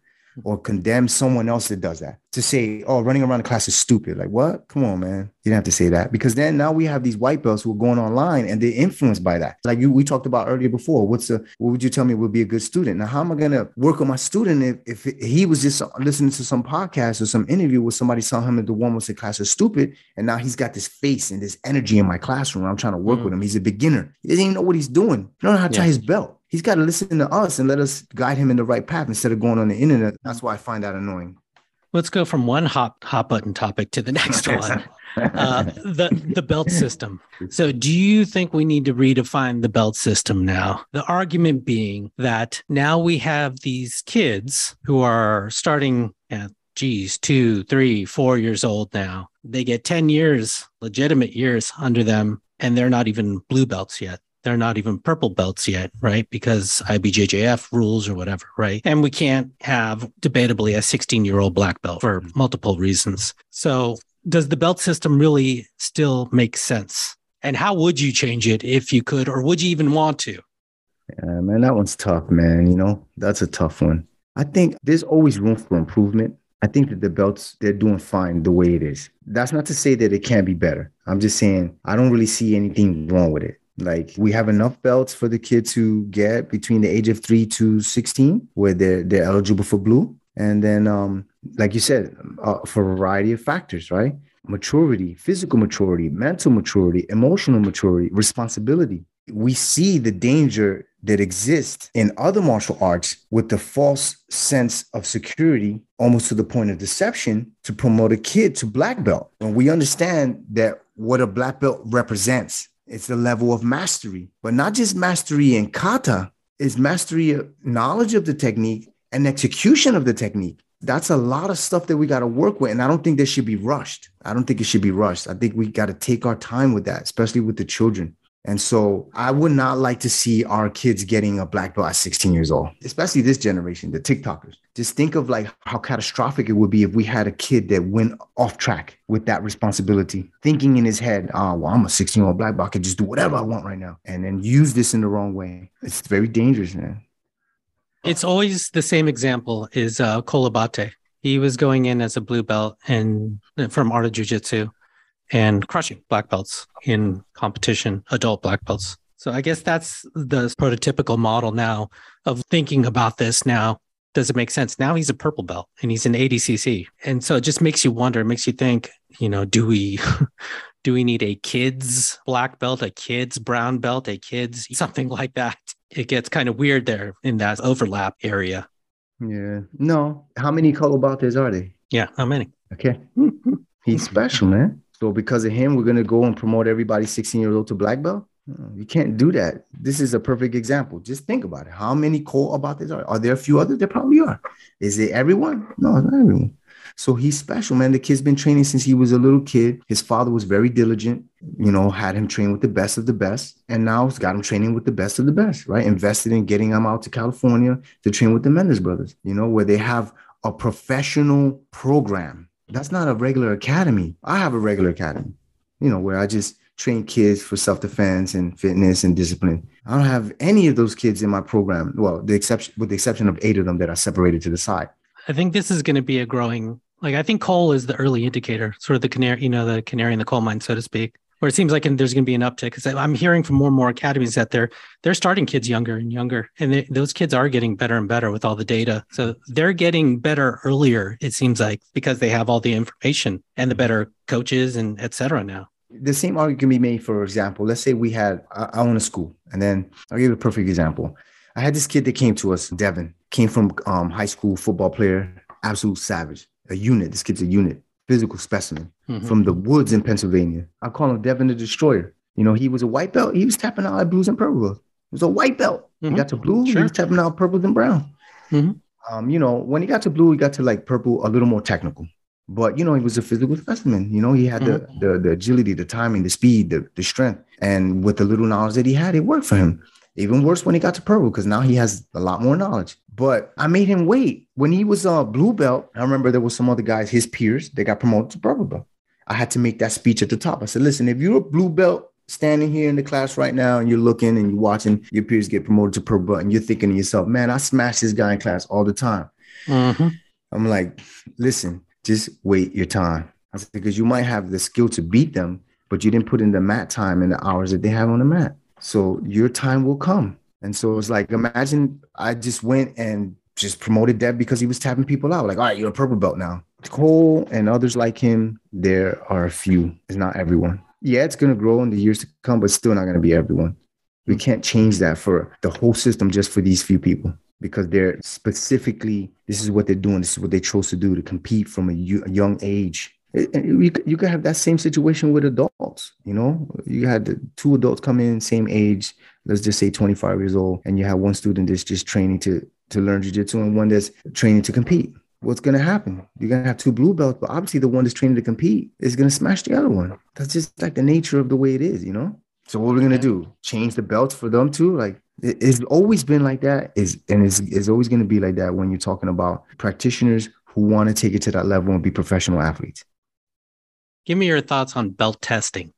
or condemn someone else that does that to say, oh, running around the class is stupid. Like, what? Come on, man. You didn't have to say that because then now we have these white belts who are going online and they're influenced by that. Like you, we talked about earlier before. What's the, what would you tell me would be a good student? Now, how am I going to work on my student if, if he was just listening to some podcast or some interview where somebody saw him at the one was the class is stupid. And now he's got this face and this energy in my classroom. I'm trying to work mm. with him. He's a beginner. He doesn't even know what he's doing. He don't know how to yeah. tie his belt he's got to listen to us and let us guide him in the right path instead of going on the internet. That's why I find that annoying. Let's go from one hot hot button topic to the next one. uh, the the belt system. So, do you think we need to redefine the belt system now? The argument being that now we have these kids who are starting at geez, two, three, four years old now. They get 10 years, legitimate years under them, and they're not even blue belts yet they're not even purple belts yet, right? Because IBJJF rules or whatever, right? And we can't have debatably a 16 year old black belt for multiple reasons. So does the belt system really still make sense? And how would you change it if you could, or would you even want to? Yeah, man, that one's tough, man. You know, that's a tough one. I think there's always room for improvement. I think that the belts, they're doing fine the way it is. That's not to say that it can't be better. I'm just saying I don't really see anything wrong with it. Like we have enough belts for the kids to get between the age of three to 16, where they're they're eligible for blue. And then, um, like you said, for a variety of factors, right? Maturity, physical maturity, mental maturity, emotional maturity, responsibility. We see the danger that exists in other martial arts with the false sense of security, almost to the point of deception, to promote a kid to black belt. And we understand that what a black belt represents it's the level of mastery, but not just mastery in kata, it's mastery of knowledge of the technique and execution of the technique. That's a lot of stuff that we got to work with. And I don't think this should be rushed. I don't think it should be rushed. I think we got to take our time with that, especially with the children. And so I would not like to see our kids getting a black belt at 16 years old, especially this generation, the TikTokers. Just think of like how catastrophic it would be if we had a kid that went off track with that responsibility, thinking in his head, oh, well, I'm a 16 year old black belt. I can just do whatever I want right now and then use this in the wrong way. It's very dangerous, man. It's always the same example is uh, He was going in as a blue belt and from Art of Jiu Jitsu and crushing black belts in competition, adult black belts. So I guess that's the prototypical model now of thinking about this now. Does it make sense? Now he's a purple belt and he's an ADCC. And so it just makes you wonder, it makes you think, you know, do we do we need a kids black belt, a kids brown belt, a kids something like that? It gets kind of weird there in that overlap area. Yeah. No. How many Cole Abates are they? Yeah, how many? Okay. He's special, man. So because of him, we're gonna go and promote everybody 16 years old to black belt. You can't do that. This is a perfect example. Just think about it. How many Cole Abates are? Are there a few others? There probably are. Is it everyone? No, not everyone. So he's special, man. The kid's been training since he was a little kid. His father was very diligent, you know, had him train with the best of the best. And now he's got him training with the best of the best, right? Invested in getting him out to California to train with the Mendes brothers, you know, where they have a professional program that's not a regular academy. I have a regular academy, you know, where I just train kids for self-defense and fitness and discipline. I don't have any of those kids in my program. Well, the exception with the exception of eight of them that are separated to the side. I think this is going to be a growing like I think Cole is the early indicator, sort of the canary, you know, the canary in the coal mine, so to speak where it seems like there's going to be an uptick because I'm hearing from more and more academies that they're they're starting kids younger and younger, and they, those kids are getting better and better with all the data. So they're getting better earlier. It seems like because they have all the information and the better coaches and et cetera now. The same argument can be made, for example, let's say we had I, I own a school, and then I'll give you a perfect example. I had this kid that came to us, Devin, came from um, high school football player, absolute savage, a unit. This kid's a unit physical specimen mm-hmm. from the woods in Pennsylvania. I call him Devin the Destroyer. You know, he was a white belt. He was tapping out at blues and purple. He was a white belt. Mm-hmm. He got to blue. Sure. He was tapping out purple and brown. Mm-hmm. Um, you know, when he got to blue, he got to like purple a little more technical. But you know, he was a physical specimen. You know, he had the, mm-hmm. the the agility, the timing, the speed, the, the strength. And with the little knowledge that he had, it worked for him. Even worse when he got to purple, because now he has a lot more knowledge. But I made him wait. When he was a uh, blue belt, I remember there was some other guys, his peers, they got promoted to purple belt. I had to make that speech at the top. I said, listen, if you're a blue belt standing here in the class right now and you're looking and you're watching your peers get promoted to purple belt and you're thinking to yourself, man, I smash this guy in class all the time. Mm-hmm. I'm like, listen, just wait your time. I said, because you might have the skill to beat them, but you didn't put in the mat time and the hours that they have on the mat. So your time will come. And so it's like, imagine I just went and just promoted Dev because he was tapping people out. Like, all right, you're a purple belt now. Cole and others like him, there are a few. It's not everyone. Yeah, it's going to grow in the years to come, but still not going to be everyone. We can't change that for the whole system just for these few people because they're specifically, this is what they're doing. This is what they chose to do to compete from a, a young age. Eh, eh, you, you could have that same situation with adults you know? You had two adults come in same age let's just say 25 years old and you have one student that's just training to to learn jiu-jitsu and one that's training to compete. What's going to happen? You're going to have two blue belts but obviously the one that's training to compete is going to smash the other one. That's just like the nature of the way it is you know? So what are we're going to do? Change the belts for them too? Like it's always been like that is and it's, it's always going to be like that when you're talking about practitioners who want to take it to that level and be professional athletes Give me your thoughts on belt testing.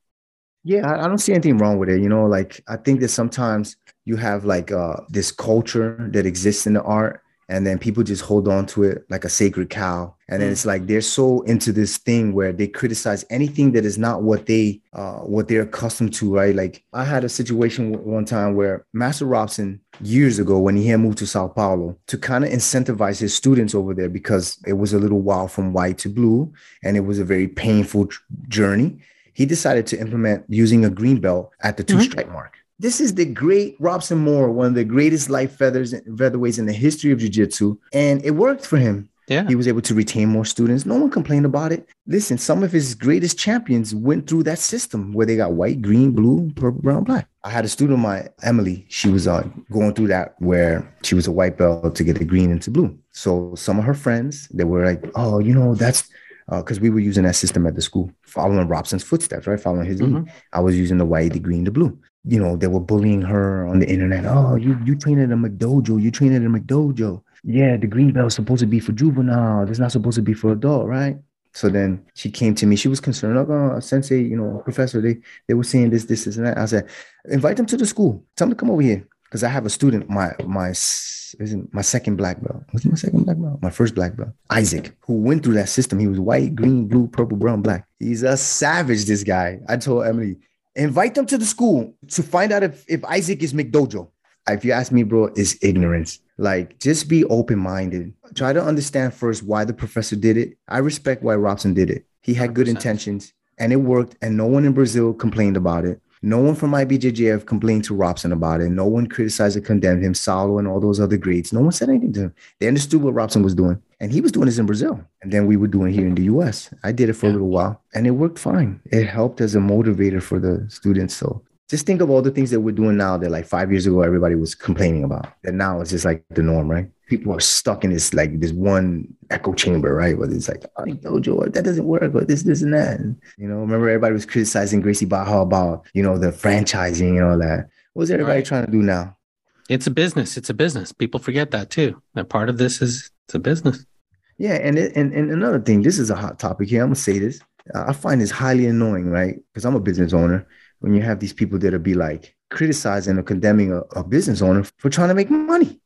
Yeah, I, I don't see anything wrong with it. You know, like I think that sometimes you have like uh, this culture that exists in the art and then people just hold on to it like a sacred cow and then mm. it's like they're so into this thing where they criticize anything that is not what they uh, what they're accustomed to right like i had a situation one time where master robson years ago when he had moved to sao paulo to kind of incentivize his students over there because it was a little while from white to blue and it was a very painful journey he decided to implement using a green belt at the two mm-hmm. strike mark this is the great Robson Moura, one of the greatest light feathers featherweights in the history of jiu-jitsu. And it worked for him. Yeah. He was able to retain more students. No one complained about it. Listen, some of his greatest champions went through that system where they got white, green, blue, purple, brown, black. I had a student of mine, Emily. She was uh, going through that where she was a white belt to get a green into blue. So some of her friends, they were like, oh, you know, that's because uh, we were using that system at the school, following Robson's footsteps, right? Following his mm-hmm. lead. I was using the white, the green, the blue you know, they were bullying her on the internet. Oh, you you train at a McDojo, you train at a McDojo. Yeah, the green belt is supposed to be for juvenile. It's not supposed to be for adult, right? So then she came to me. She was concerned. Like, oh, sensei, you know, professor, they they were saying this, this, this, and that. I said, invite them to the school. Tell them to come over here because I have a student. My my isn't my second black belt. Was my second black belt? My first black belt. Isaac, who went through that system. He was white, green, blue, purple, brown, black. He's a savage. This guy. I told Emily, Invite them to the school to find out if, if Isaac is McDojo. If you ask me, bro, is ignorance. Like, just be open minded. Try to understand first why the professor did it. I respect why Robson did it. He had 100%. good intentions and it worked, and no one in Brazil complained about it. No one from IBJJF complained to Robson about it. No one criticized or condemned him, Saulo and all those other greats. No one said anything to him. They understood what Robson was doing. And he was doing this in Brazil. And then we were doing here in the US. I did it for yeah. a little while and it worked fine. It helped as a motivator for the students. So just think of all the things that we're doing now that like five years ago everybody was complaining about. And now it's just like the norm, right? People are stuck in this like this one echo chamber, right? Where it's like, oh, dojo, that doesn't work, or this, this, and that. And, you know, remember everybody was criticizing Gracie Barra about, you know, the franchising and all that. What's everybody right. trying to do now? It's a business. It's a business. People forget that too. That part of this is it's a business. Yeah, and it, and and another thing, this is a hot topic here. I'm gonna say this. I find this highly annoying, right? Because I'm a business owner when you have these people that'll be like criticizing or condemning a, a business owner for trying to make money.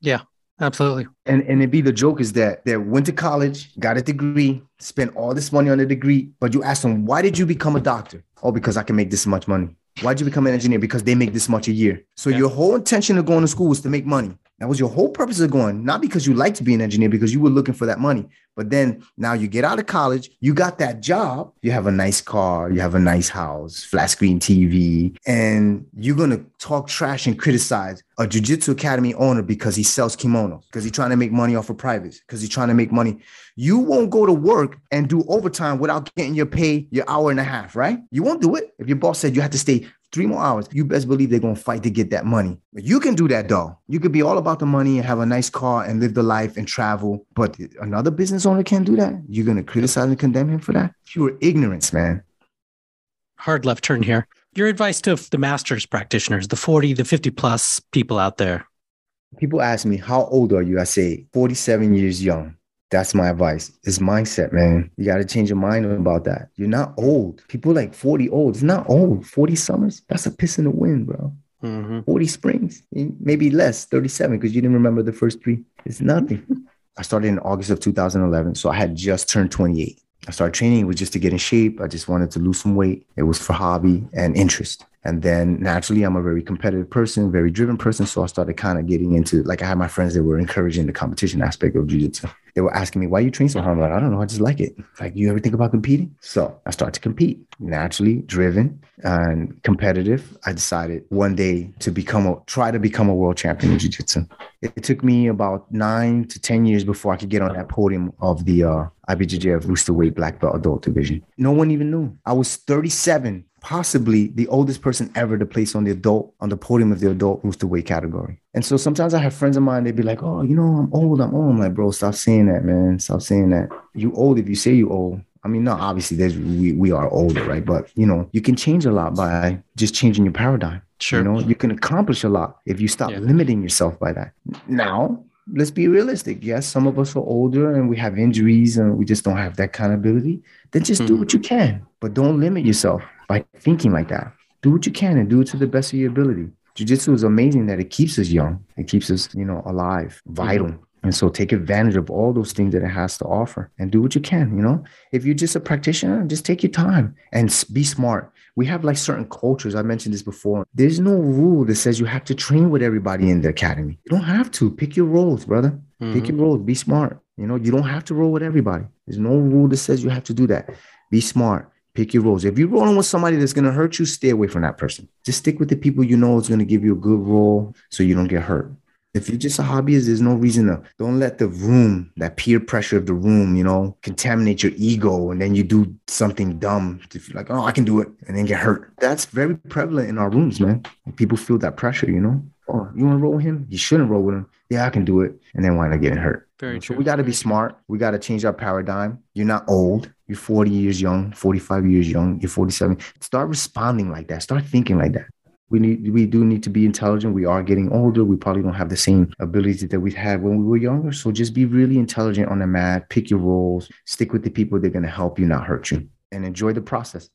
Yeah, absolutely. And and it be the joke is that they went to college, got a degree, spent all this money on a degree, but you ask them, why did you become a doctor? Oh, because I can make this much money. Why'd you become an engineer? Because they make this much a year. So yeah. your whole intention of going to school was to make money. That was your whole purpose of going, not because you like to be an engineer, because you were looking for that money. But then now you get out of college, you got that job, you have a nice car, you have a nice house, flat screen TV, and you're gonna talk trash and criticize a jiu-jitsu academy owner because he sells kimonos, because he's trying to make money off of privates, because he's trying to make money. You won't go to work and do overtime without getting your pay, your hour and a half, right? You won't do it. If your boss said you have to stay three more hours. You best believe they're gonna fight to get that money. You can do that though. You could be all about the money and have a nice car and live the life and travel. But another business owner can't do that. You're gonna criticize and condemn him for that? Pure ignorance, man. Hard left turn here. Your advice to the masters practitioners, the 40, the 50 plus people out there. People ask me, how old are you? I say 47 years young. That's my advice. It's mindset, man. You got to change your mind about that. You're not old. People like 40 old. It's not old. 40 summers, that's a piss in the wind, bro. Mm-hmm. 40 springs, maybe less, 37, because you didn't remember the first three. It's nothing. I started in August of 2011. So I had just turned 28. I started training was just to get in shape. I just wanted to lose some weight. It was for hobby and interest. And then naturally, I'm a very competitive person, very driven person. So I started kind of getting into like I had my friends that were encouraging the competition aspect of jiu-jitsu. They were asking me, why you train so hard? I'm like, I don't know. I just like it. Like, you ever think about competing? So I started to compete. Naturally driven and competitive. I decided one day to become a try to become a world champion in jiu-jitsu. It, it took me about nine to 10 years before I could get on that podium of the uh, IBJJF Rooster Weight Black Belt Adult Division. No one even knew. I was 37 possibly the oldest person ever to place on the adult on the podium of the adult rooster weight category. And so sometimes I have friends of mine, they'd be like, Oh, you know, I'm old, I'm old. I'm like, bro, stop saying that, man. Stop saying that. You old if you say you old. I mean, no, obviously there's we, we are older, right? But you know, you can change a lot by just changing your paradigm. Sure. You know, you can accomplish a lot if you stop yeah. limiting yourself by that. Now, let's be realistic. Yes, some of us are older and we have injuries and we just don't have that kind of ability. Then just mm-hmm. do what you can, but don't limit yourself by thinking like that. Do what you can and do it to the best of your ability. Jiu-jitsu is amazing that it keeps us young. It keeps us, you know, alive, vital. Mm-hmm. And so take advantage of all those things that it has to offer and do what you can. You know, if you're just a practitioner, just take your time and be smart. We have like certain cultures. I mentioned this before. There's no rule that says you have to train with everybody in the academy. You don't have to. Pick your roles, brother. Mm-hmm. Pick your roles. Be smart. You know, you don't have to roll with everybody. There's no rule that says you have to do that. Be smart. Pick your roles. If you're rolling with somebody that's going to hurt you, stay away from that person. Just stick with the people you know is going to give you a good role so you don't get hurt. If you're just a hobbyist, there's no reason to don't let the room, that peer pressure of the room, you know, contaminate your ego. And then you do something dumb to feel like, oh, I can do it and then get hurt. That's very prevalent in our rooms, man. People feel that pressure, you know. Oh, you want to roll with him? You shouldn't roll with him. Yeah, I can do it. And then wind up getting hurt. Very true. So we got to be smart. We got to change our paradigm. You're not old. You're 40 years young, 45 years young, you're 47. Start responding like that. Start thinking like that we need we do need to be intelligent. We are getting older. We probably don't have the same abilities that we had when we were younger. So just be really intelligent on the mat. Pick your roles stick with the people that are going to help you not hurt you. And enjoy the process.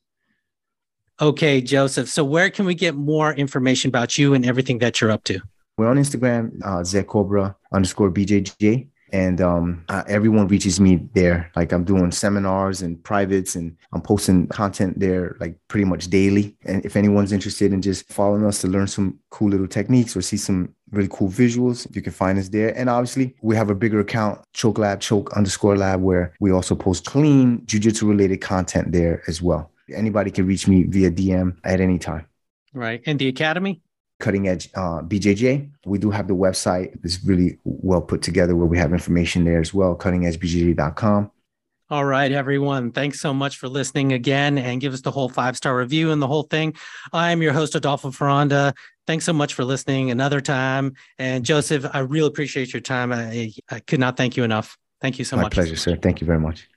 Okay joseph. So where can we get more information about you and everything that you're up to? We're on instagram uh, zcobra underscore bjj and um, uh, everyone reaches me there. Like I'm doing seminars and privates, and I'm posting content there like pretty much daily. And if anyone's interested in just following us to learn some cool little techniques or see some really cool visuals, you can find us there. And obviously, we have a bigger account, Choke Lab, Choke underscore Lab, where we also post clean jujitsu related content there as well. Anybody can reach me via DM at any time. Right. And the academy? Cutting edge uh, BJJ. We do have the website. It's really well put together where we have information there as well, cuttingedgebjj.com. All right, everyone. Thanks so much for listening again and give us the whole five star review and the whole thing. I'm your host, Adolfo Ferranda. Thanks so much for listening another time. And Joseph, I really appreciate your time. I, I could not thank you enough. Thank you so My much. My pleasure, sir. Thank you very much.